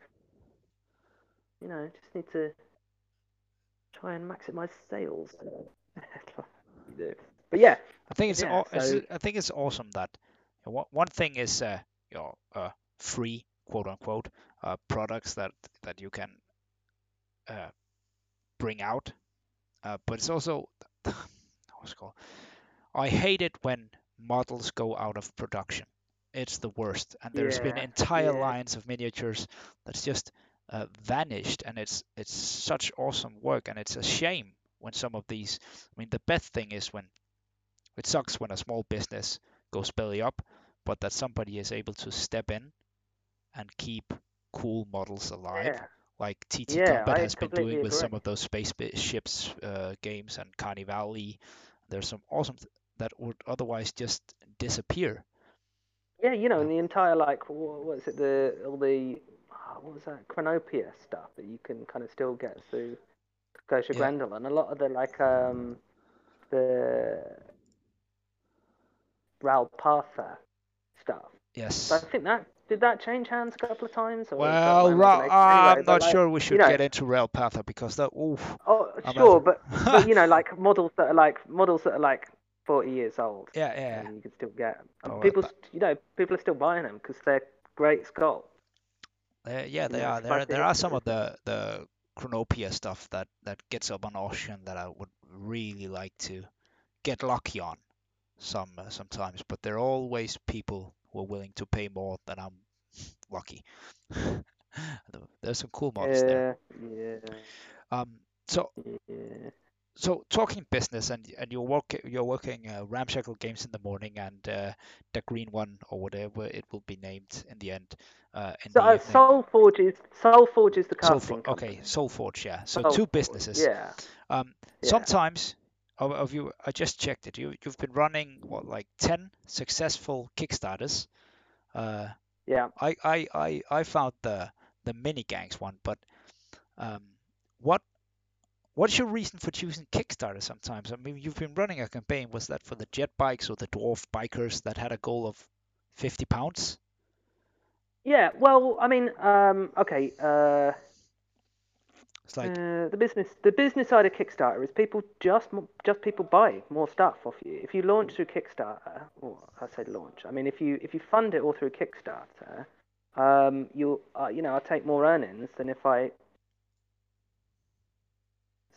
you know, just need to try and maximize sales. But yeah, I think it's, Yeah, it's- so- I think it's awesome that you know, one thing is uh, your uh, free quote unquote uh, products that that you can uh, bring out, uh, but it's also what's called. I hate it when models go out of production. It's the worst, and there's been entire yeah. lines of miniatures that's just uh, vanished, and it's it's such awesome work, and it's a shame when some of these. I mean, the best thing is when it sucks when a small business goes belly up, but that somebody is able to step in and keep cool models alive, yeah. like TT Yeah, Combat I has been doing with some of those space ships uh, games and Carnevale. There's some awesome th- that would otherwise just disappear. Yeah, you know, Yeah. and the entire like, wha- what is it? The all the ah, what was that? Chronopia stuff that you can kind of still get through Scotia Yeah. Grendel, and a lot of the like um the Ral Partha stuff. Yes. So I think that did that change hands a couple of times. Or Well, Ra- imagination? I'm not like, sure we should know- get into Ral Partha because that. Oof. Oh, sure, but but you know, like models that are like models that are like forty years old. Yeah, yeah. and you can still get 'em. And Oh, people, you know, people are still buying them because they're great sculpts. Uh, yeah, they know, are. There, there are some of the the Chronopia stuff that that gets up on auction that I would really like to get lucky on some uh, sometimes, but there are always people who are willing to pay more than I'm lucky. There's some cool models there. Yeah, yeah, Um, so yeah. so talking business and and you're working you're working uh, Ramshackle Games in the morning and uh, the Green One or whatever it will be named in the end uh, in So the uh, evening. Soul Forge is Soul Forge is the casting Soulfor- company. okay, Soulforge, yeah. So two businesses. Yeah, Um, yeah. sometimes of, of you, I just checked it. You you've been running what like ten successful Kickstarters. Uh, Yeah. I, I, I, I found the the mini gangs one, but um, what what's your reason for choosing Kickstarter sometimes? I mean, you've been running a campaign. Was that for the jet bikes or the dwarf bikers that had a goal of fifty pounds? Yeah, well, I mean, um, okay. Uh, It's like uh, the business, the business side of Kickstarter is people just just people buy more stuff off you. If you launch through Kickstarter, or I say launch, I mean if you if you fund it all through Kickstarter, um, you uh, you know I take more earnings than if I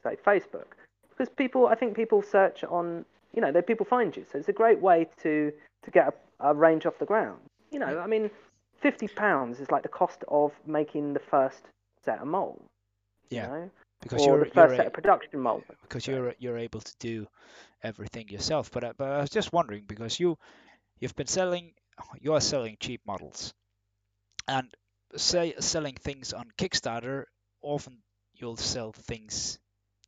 say Facebook, because people I think people search on you know they people find you, so it's a great way to to get a, a range off the ground. You know, I mean, fifty pounds is like the cost of making the first set of molds. Yeah, You know? because or you're the you're first set of production molds. because you're you're able to do everything yourself. But I- but I was just wondering because you you've been selling you are selling cheap models, and say selling things on Kickstarter often you'll sell things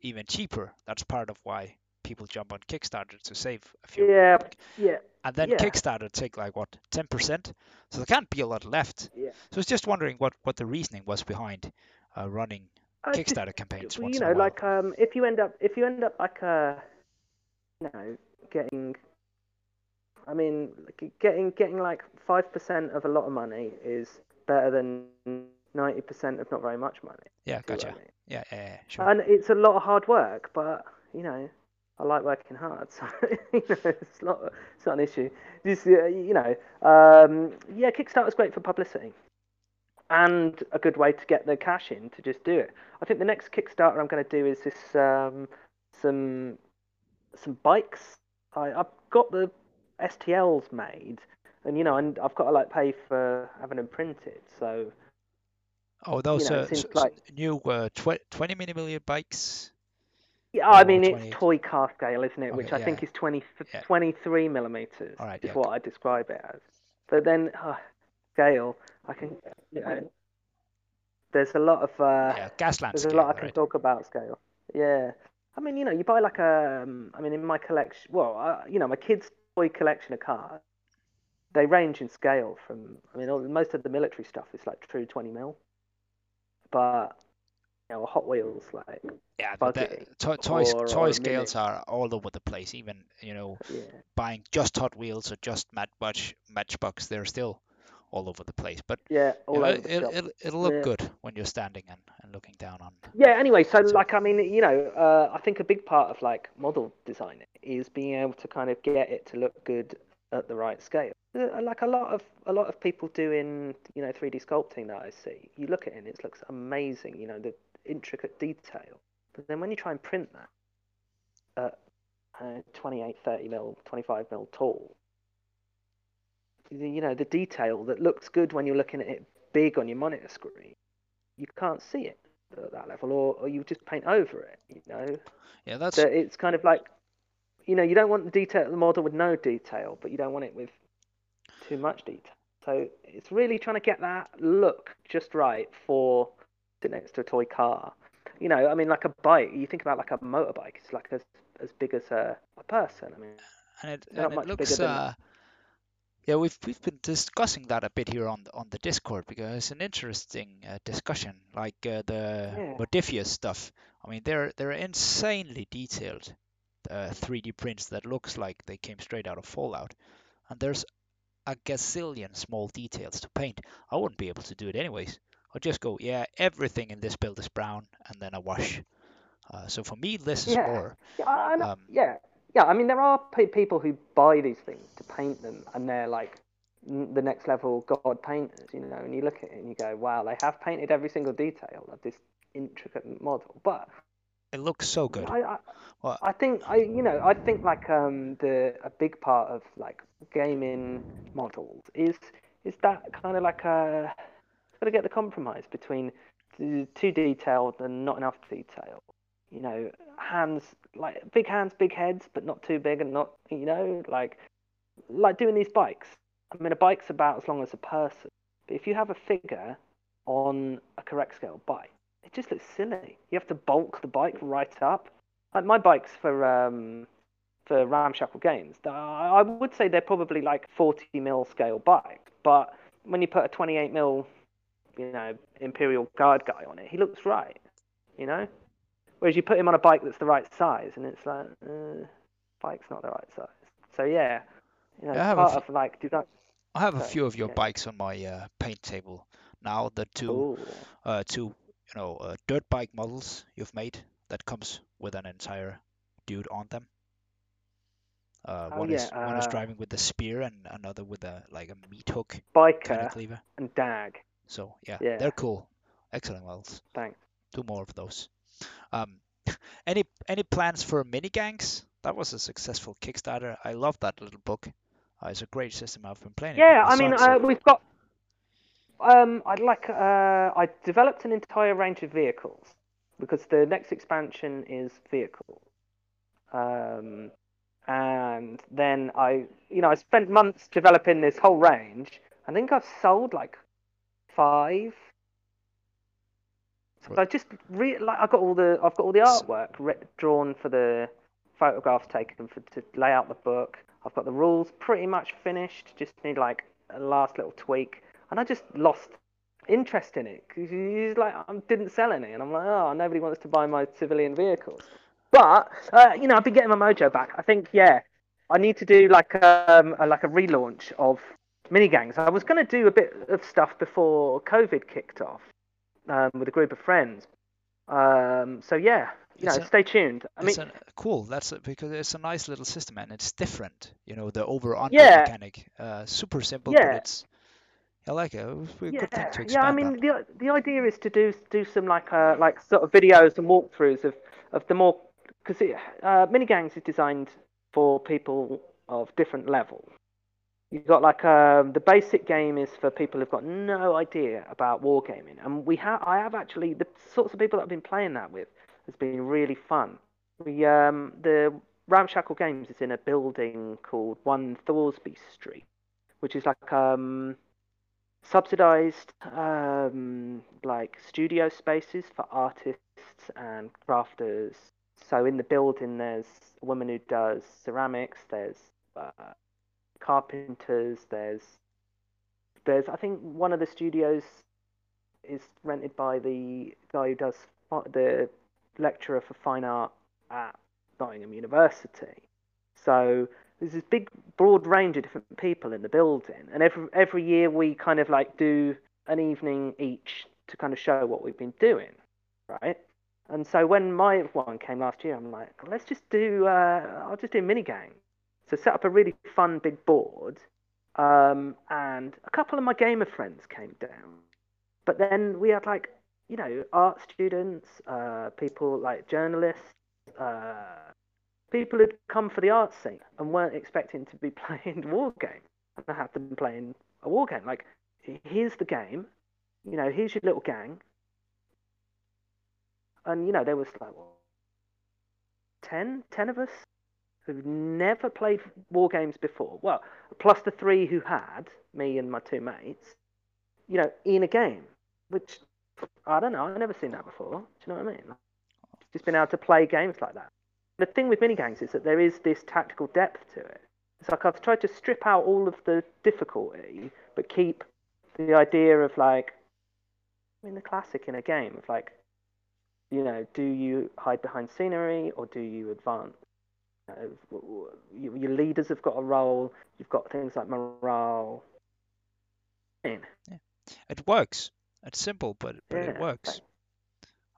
even cheaper. That's part of why people jump on Kickstarter to save a few. Yeah, yeah, And then yeah. Kickstarter take like what 10%, so there can't be a lot left. yeah. So I was just wondering what what the reasoning was behind uh, running Just- Kickstarter campaigns well, you know, a like um, if you end up if you end up like uh, you know, getting. I mean, like, getting getting like five percent of a lot of money is better than ninety percent of not very much money. yeah, what I gotcha. mean? Yeah, yeah, yeah, sure. And it's a lot of hard work, but you know, I like working hard, so you know, it's not it's not an issue. Just uh, you know, um, yeah, Kickstarter's great for publicity and a good way to get the cash in to just do it. I think the next Kickstarter I'm going to do is this um, some some bikes. I, I've got the STLs made, and you know, and I've got to like pay for having them printed. So Oh, those know, uh, s- s- like- new uh, tw 20 millimeter bikes. Yeah, I mean, 28. it's toy car scale, isn't it? Which Okay, I think is 20, Yeah. 23 millimeters right, is yeah, what I describe it as. But then, uh, scale, I can, you know, there's a lot of, uh, Yeah, Gaslands there's a lot I can right? talk about scale. Yeah. I mean, you know, you buy like a, um, I mean, in my collection, well, uh, you know, my kids' toy collection of cars, they range in scale from, I mean, all, most of the military stuff is like true 20 mil. But, you know, Hot Wheels, like, Yeah, but the buggy toy, toys, or- toy or a scales are all over the place. Even you know, yeah. buying just Hot Wheels or just Matchbox, Matchbox, they're still all over the place. But Yeah, all it, it'll, it'll look Yeah. good when you're standing and, and looking down on. Yeah. Anyway, so So- like I mean, you know, uh, I think a big part of like model design is being able to kind of get it to look good at the right scale. Uh, Like a lot of a lot of people doing, you know, 3D sculpting that I see, you look at it and it looks amazing. You know, the intricate detail. But then when you try and print that at uh, 28, 30 mil, 25 mil tall, the- you know, the detail that looks good when you're looking at it big on your monitor screen, you can't see it at that level, or, or you just paint over it. You know, Yeah, that's so it's kind of like, you know, you don't want the detail the model with no detail, but you don't want it with too much detail. So it's really trying to get that look just right for sitting next to a toy car. You know, I mean, like a bike. You think about like a motorbike. It's like as as big as a, a person. I mean, and it, not and it much bigger looks than- uh, yeah we've we've been discussing that a bit here on the, on the discord because it's an interesting uh, discussion like uh, the Yeah. Modiphius stuff. I mean they're they're insanely detailed uh, 3d prints that looks like they came straight out of fallout. And there's a gazillion small details to paint. I wouldn't be able to do it anyways. I'll just go yeah everything in this build is brown and then a wash. Uh, so for me this is Yeah. more Yeah, I, I Um, yeah, yeah. I mean, there are pe- people who buy these things to paint them, and they're like n- the next level god painters, you know. And you look at it and you go, "Wow, they have painted every single detail of this intricate model." But it looks so good I, I, I think I, you know, I think like um the a big part of like gaming models is is that kind of like a got to get the compromise between too detailed and not enough detail. You know, hands like big hands, big heads, but not too big and not you know like like doing these bikes. I mean, a bike's about as long as a person, but if you have a figure on a correct scale bike, it just looks silly. You have to bulk the bike right up. Like my bikes for um, for Ramshackle Games, I would say they're probably like 40 mil scale bike, but when you put a 28 mil, you know, Imperial Guard guy on it, he looks right, you know. Whereas you put him on a bike that's the right size, and it's like, uh, bike's not the right size. So yeah, you know, Yeah, I have a part of like, not. I have a few of your yeah. bikes on my uh, paint table now. The two uh, two you know uh, dirt bike models you've made that comes with an entire dude on them. Uh, Oh one yeah, is one is uh, driving with the spear and another with a like a meat hook kind biker of cleaver. and dag. So yeah, Yeah. they're cool. Excellent models. Thanks. Two more of those. Um, any any plans for mini gangs? That was a successful Kickstarter. I love that little book. Uh, it's a great system. I've been playing. Yeah, I mean, uh, we've got. Um, I'd like. Uh, I developed an entire range of vehicles because the next expansion is vehicles. Um, and then I, you know, I spent months developing this whole range. I think I've sold like five. So I just re- like I got all the I've got all the artwork re- drawn for the photographs taken for to lay out the book. I've got the rules pretty much finished. Just need like a last little tweak, and I just lost interest in it because he's like I didn't sell any, and I'm like, oh, nobody wants to buy my civilian vehicles. But uh, you know, I've been getting my mojo back. I think yeah, I need to do like um a, like a relaunch of mini gangs. I was going to do a bit of stuff before COVID kicked off um, with a group of friends. Um, so yeah, you know, a- stay tuned. I mean, a, cool. That's a, because it's a nice little system and it's different. You know, the over under Yeah. mechanic. Uh, super simple, but Yeah. it's I like it. It would be a yeah, good thing to expand yeah. I on. mean, the the idea is to do do some like uh, like sort of videos and walkthroughs of of the more because uh, mini gangs is designed for people of different levels. You've got like um, the basic game is for people who've got no idea about wargaming, and we have I have actually the sorts of people that I've been playing that with has been really fun. We um the Ramshackle Games is in a building called One Thoresby Street, which is like um subsidized um like studio spaces for artists and crafters. So in the building, there's a woman who does ceramics. There's uh, carpenters. There's there's I think one of the studios is rented by the guy who does the lecturer for fine art at Nottingham University. So there's this big broad range of different people in the building, and every every year we kind of like do an evening each to kind of show what we've been doing, right? And so when my one came last year, I'm like, let's just do uh, I'll just do mini game. So set up a really fun big board, um, and a couple of my gamer friends came down. But then we had like you know art students, uh, people like journalists, uh, people who'd come for the art scene and weren't expecting to be playing war game. And I had them playing a war game. Like, here's the game, you know, here's your little gang. And, you know, there was like, what, 10, 10 of us who've never played war games before. Well, plus the three who had, me and my two mates, you know, in a game, which I don't know, I've never seen that before. Do you know what I mean? Just been able to play games like that the thing with mini games is that there is this tactical depth to it. It's like I've tried to strip out all of the difficulty, but keep the idea of like, I mean, the classic in a game of like, you know, do you hide behind scenery or do you advance? You know, w- w- your leaders have got a role. You've got things like morale. Mean, It works. It's simple, but but it works.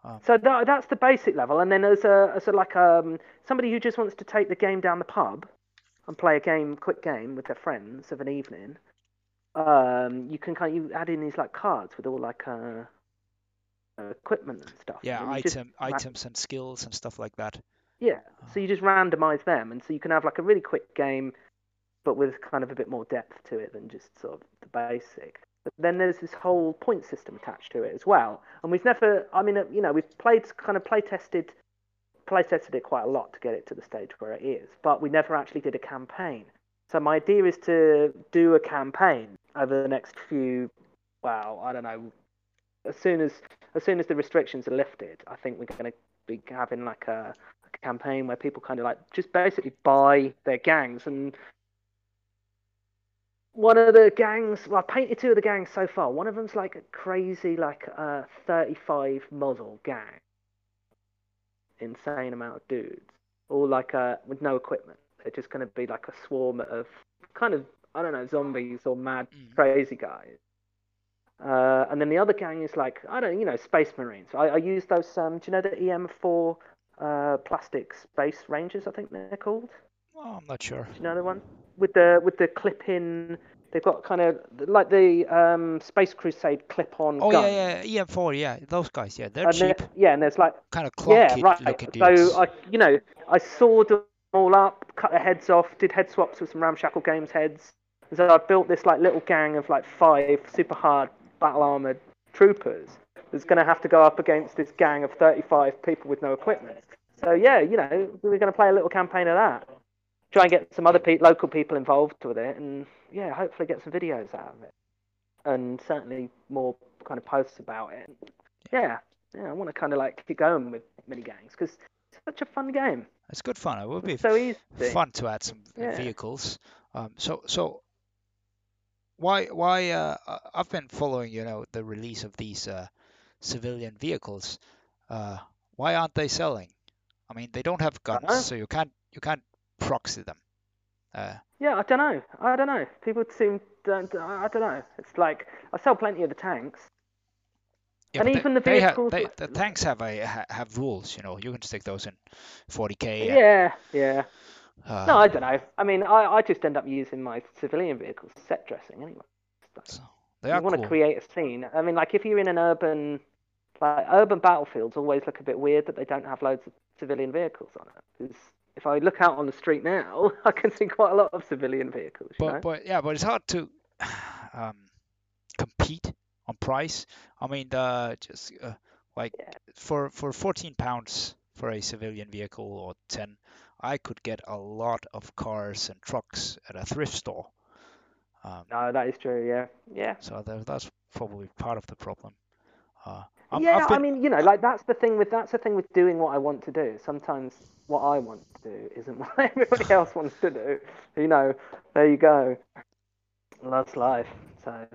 Um, So that, that's the basic level, and then as a as a like um somebody who just wants to take the game down the pub and play a game, quick game with their friends of an evening, um, you can kind of you add in these like cards with all like uh, uh, equipment and stuff. yeah, and just item ra- items and skills and stuff like that. Yeah, so you just randomize them, and so you can have like a really quick game, but with kind of a bit more depth to it than just sort of the basic. But then there's this whole point system attached to it as well. And we've never, I mean, uh, you know, we've played, kind of play tested, play tested it quite a lot to get it to the stage where it is, but we never actually did a campaign. So my idea is to do a campaign over the next few, well, I don't know, as soon as as soon as the restrictions are lifted, I think we're going to be having like a campaign where people kind of like just basically buy their gangs and one of the gangs well i painted two of the gangs so far one of them's like a crazy like a uh, 35 model gang insane amount of dudes all like uh with no equipment they're just going to be like a swarm of kind of i don't know zombies or mad Mm. crazy guys uh, and then the other gang is like I don't, you know, space marines. I, I use those. Um, do you know the EM4 uh, plastic space rangers? I think they're called. Oh, I'm not sure. Do you know the one with the with the clip-in? They've got kind of like the um, Space Crusade clip-on Oh gun. yeah, yeah, EM4, yeah, those guys, yeah, they're And cheap, yeah, and there's like kind of yeah, clunky right. looking dudes. So I, you know, I sawed them all up, cut their heads off, did head swaps with some Ramshackle Games heads. And so I built this like little gang of like five super hard battle armored troopers that's going to have to go up against this gang of 35 people with no equipment. So yeah, you know, we're going to play a little campaign of that. Try and get some other pe- local people involved with it, and yeah, hopefully get some videos out of it, and certainly more kind of posts about it. Yeah, yeah, I want to kind of like keep going with mini gangs because it's such a fun game. It's good fun. It would be It's so easy. fun to add some uh, Yeah. vehicles. Um, so so why why uh, I- I've been following you know the release of these uh, civilian vehicles. Uh, why aren't they selling? I mean they don't have guns, Uh-huh. so you can't you can't proxy them. Uh, Yeah, I don't know. I don't know. People seem don't. I don't know. It's like I sell plenty of the tanks. yeah, And even the they, they, ha- vehicles they the tanks have a have rules. You know you can stick those in 40k. and, Yeah, yeah. uh, No, I don't know. I mean, I, I just end up using my civilian vehicles set dressing anyway. so they you want cool. to create a scene. I mean, like if you're in an urban, like urban battlefields, always look a bit weird that they don't have loads of civilian vehicles on it. Because if I look out on the street now, I can see quite a lot of civilian vehicles. You but know? but yeah, but it's hard to um, compete on price. I mean, uh, just uh, like Yeah. for for 14 pounds for a civilian vehicle or 10, I could get a lot of cars and trucks at a thrift store. Um, No, that is true. Yeah, yeah. so tha- that's probably part of the problem. Uh, I'm- yeah, been, I mean, you know, like that's the thing with that's the thing with doing what I want to do. Sometimes what I want to do isn't what everybody else wants to do. You know, there you go. That's life. So,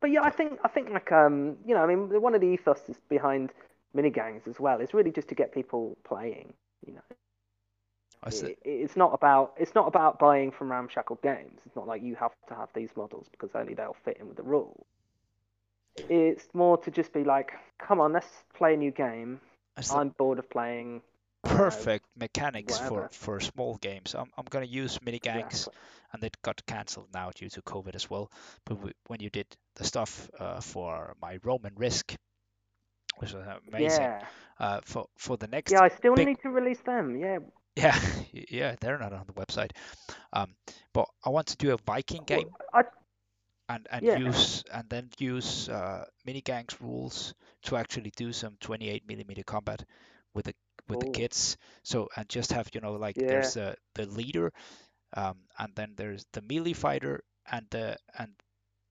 but yeah, I think I think like um, you know, I mean, one of the ethos is behind mini gangs as well is really just to get people playing. You know, it, it's not about it's not about buying from Ramshackle Games. It's not like you have to have these models because only they'll fit in with the rule. It's more to just be like, come on, let's play a new game. Said I'm bored of playing. perfect mechanics for, whatever. for small games. I'm, I'm going to use mini gangs. Exactly. and it got cancelled now due to COVID as well. But we, when you did the stuff uh, for my Roman Risk, which was amazing. Yeah, Uh, for for the next, yeah. I still big- need to release them. Yeah. yeah, yeah, they're not on the website. Um, but I want to do a Viking game I, and and yeah. use and then use uh, mini gangs rules to actually do some 28 millimeter combat with the with the Ooh. kids. So and just have you know like Yeah. there's the the leader, um, and then there's the melee fighter and the and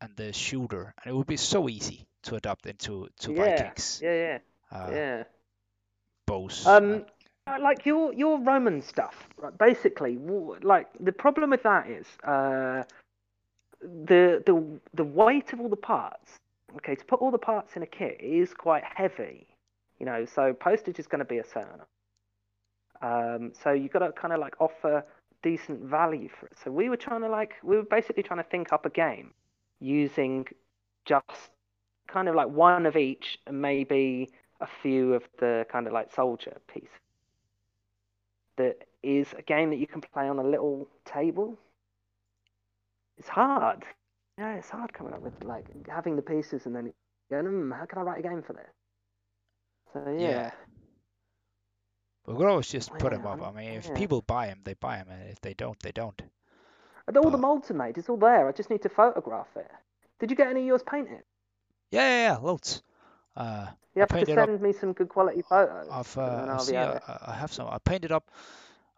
and the shooter, and it would be so easy to adopt into to yeah. Vikings Yeah, yeah, uh, yeah. bows. Um, uh, like your your Roman stuff, right, basically, like the problem with that is uh, the the the weight of all the parts. Okay, to put all the parts in a kit is quite heavy, you know. So postage is going to be a certain. Um, so you've got to kind of like offer decent value for it. So we were trying to like we were basically trying to think up a game using just kind of like one of each and maybe a few of the kind of like soldier piece that is a game that you can play on a little table. It's hard. Yeah, it's hard coming up with like having the pieces and then going, hmm, how can I write a game for this? So yeah, Yeah. We could always just put them up. I mean, if yeah. people buy them, they buy them, and if they don't, they don't. And all the But- molds are made. It's all there. I just need to photograph it. Did you get any of yours painted? Yeah, yeah, yeah loads. Uh, You have to send me some good quality photos. I've uh, see be I, able to- I I have some. I painted up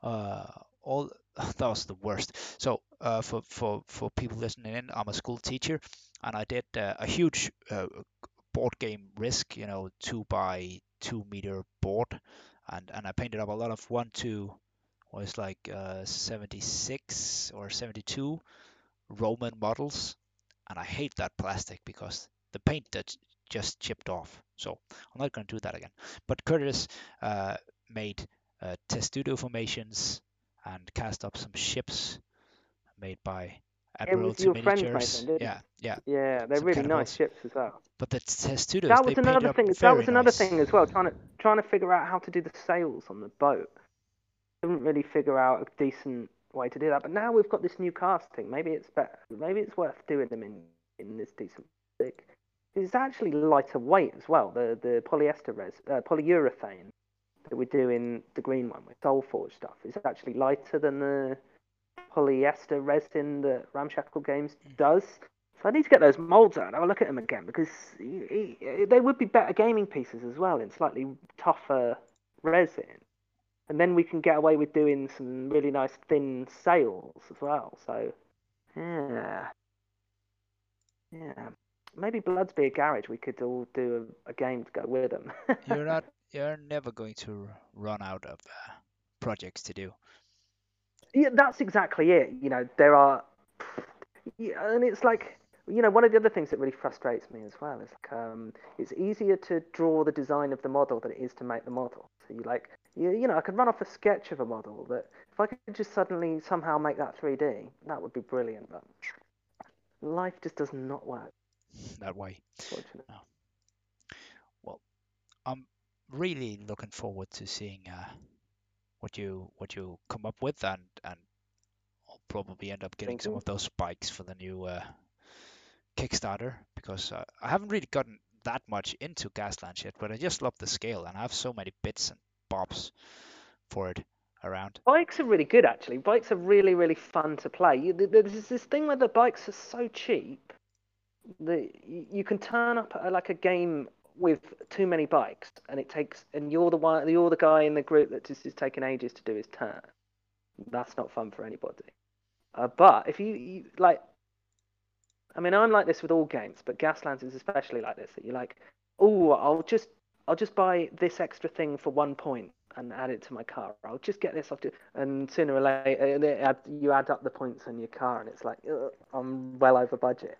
uh, all. That was the worst. So uh, for for for people listening in, I'm a school teacher, and I did uh, a huge uh, board game Risk. You know, two by two meter board, and and I painted up a lot of one to was like uh, 76 or 72 Roman models, and I hate that plastic because the paint that just chipped off. So I'm not going to do that again. But Curtis uh, made uh, testudo formations and cast up some ships made by Admiralty your friends Miniatures. yeah, yeah. Yeah, they're Some really nice ships as well. But the testudos, that was another thing. That was another nice. thing as well. Trying to trying to figure out how to do the sails on the boat. Didn't really figure out a decent way to do that. But now we've got this new casting. Maybe it's better. Maybe it's worth doing them in in this decent. It's actually lighter weight as well. The the polyester res uh, polyurethane that we're doing the green one with Soulforge stuff is actually lighter than the polyester resin that Ramshackle Games does. So I need to get those molds out and have a look at them again because they would be better gaming pieces as well in slightly tougher resin. And then we can get away with doing some really nice thin sails as well. So, yeah. Yeah. Maybe Bloodsby Garage, we could all do a, a game to go with them. You're not. You're never going to run out of uh, projects to do. Yeah, that's exactly it. You know, there are, yeah, and it's like, you know, one of the other things that really frustrates me as well is like, um, it's easier to draw the design of the model than it is to make the model. So you like, you, you know, I could run off a sketch of a model that if I could just suddenly somehow make that 3D, that would be brilliant. But life just does not work, that way. fortunately. I'm really looking forward to seeing uh, what you what you come up with, and and I'll probably end up getting Thank some you. of those bikes for the new uh, Kickstarter because uh, I haven't really gotten that much into Gaslands yet, but I just love the scale, and I have so many bits and bobs for it around. Bikes are really good, actually. Bikes are really, really fun to play. You, there's this thing where the bikes are so cheap that you can turn up at like a game with too many bikes, and it takes, and you're the one, you're the guy in the group that just is taking ages to do his turn. That's not fun for anybody. Uh, but if you, you like, I mean, I'm like this with all games, but Gaslands is especially like this. That you're like, oh, I'll just, I'll just buy this extra thing for one point and add it to my car. I'll just get this off to, and sooner or later, you add up the points on your car, and it's like I'm well over budget.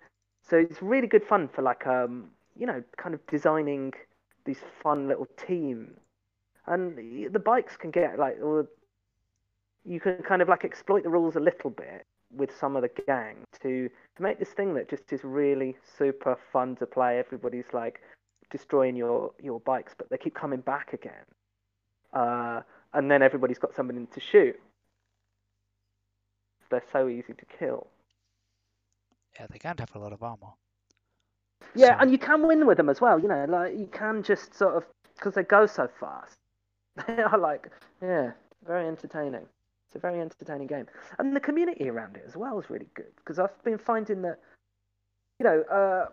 So it's really good fun for like um, you know, kind of designing these fun little teams, and the- bikes can get like, or you can kind of like exploit the rules a little bit with some of the gang to to make this thing that just is really super fun to play. Everybody's like destroying your your bikes, but they keep coming back again uh, and then everybody's got somebody to shoot. They're so easy to kill. Yeah, they can't have a lot of armor. Yeah, So- and you can win with them as well. You know, like you can just sort of because they go so fast. They are like, yeah, very entertaining. It's a very entertaining game, and the community around it as well is really good because I've been finding that, you know, uh,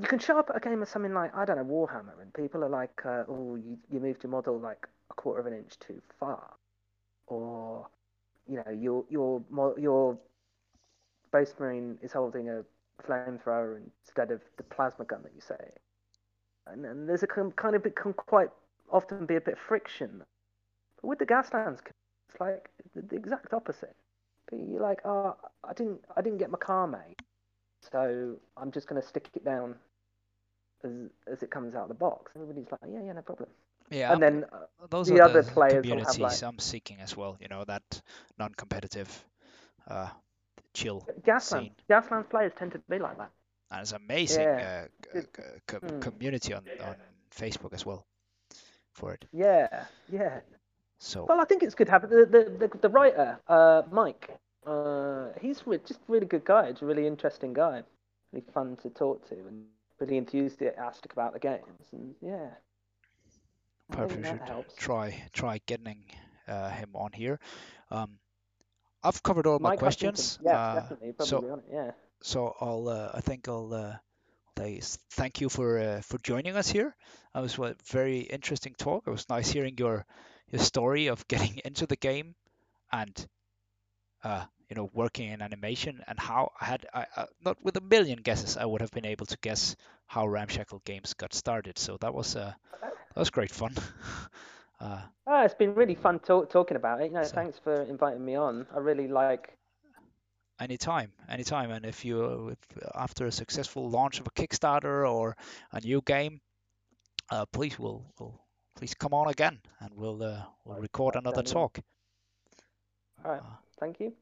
you can show up at a game of something like I don't know Warhammer, and people are like, uh, oh, you you moved your model like a quarter of an inch too far, or you know, your your your Space Marine is holding a flamethrower instead of the plasma gun that you say. And, and there's a kind of it can quite often be a bit of friction. But with the gas Gaslands, it's like the, the exact opposite. But You're like, oh, I didn't, I didn't get my car made, so I'm just gonna stick it down as as it comes out of the box. Everybody's like, yeah, yeah, no problem. Yeah, and then uh, those the are other the players communities like- I'm seeking as well. You know that non-competitive, uh, chill Gaslands, scene. Gaslands players tend to be like that. And it's amazing Yeah. uh, c- c- mm. community on, on Facebook as well for it. Yeah, yeah. So Well, I think it's good having the the, the, the writer, uh, Mike. Uh, he's re- just a really good guy. He's a really interesting guy. Really fun to talk to and really enthusiastic about the games. And yeah, perhaps we should helps. try try getting uh, him on here. Um, I've covered all my Mike Hutchinson, questions. Yes, uh, definitely. Probably so on it. Yeah. so I'll uh, I think I'll uh, thank you for uh, for joining us here. It was a very interesting talk. It was nice hearing your your story of getting into the game and uh, you know working in animation and how I had I, uh, not with a million guesses I would have been able to guess how Ramshackle Games got started. So that was uh, that was great fun. uh, oh, it's been really fun talk, talking about it. You know, so, thanks for inviting me on. I really like. Anytime, anytime, and if you after a successful launch of a Kickstarter or a new game, uh, please will will please come on again and we'll uh, we'll record another talk. All right. Uh, Thank you.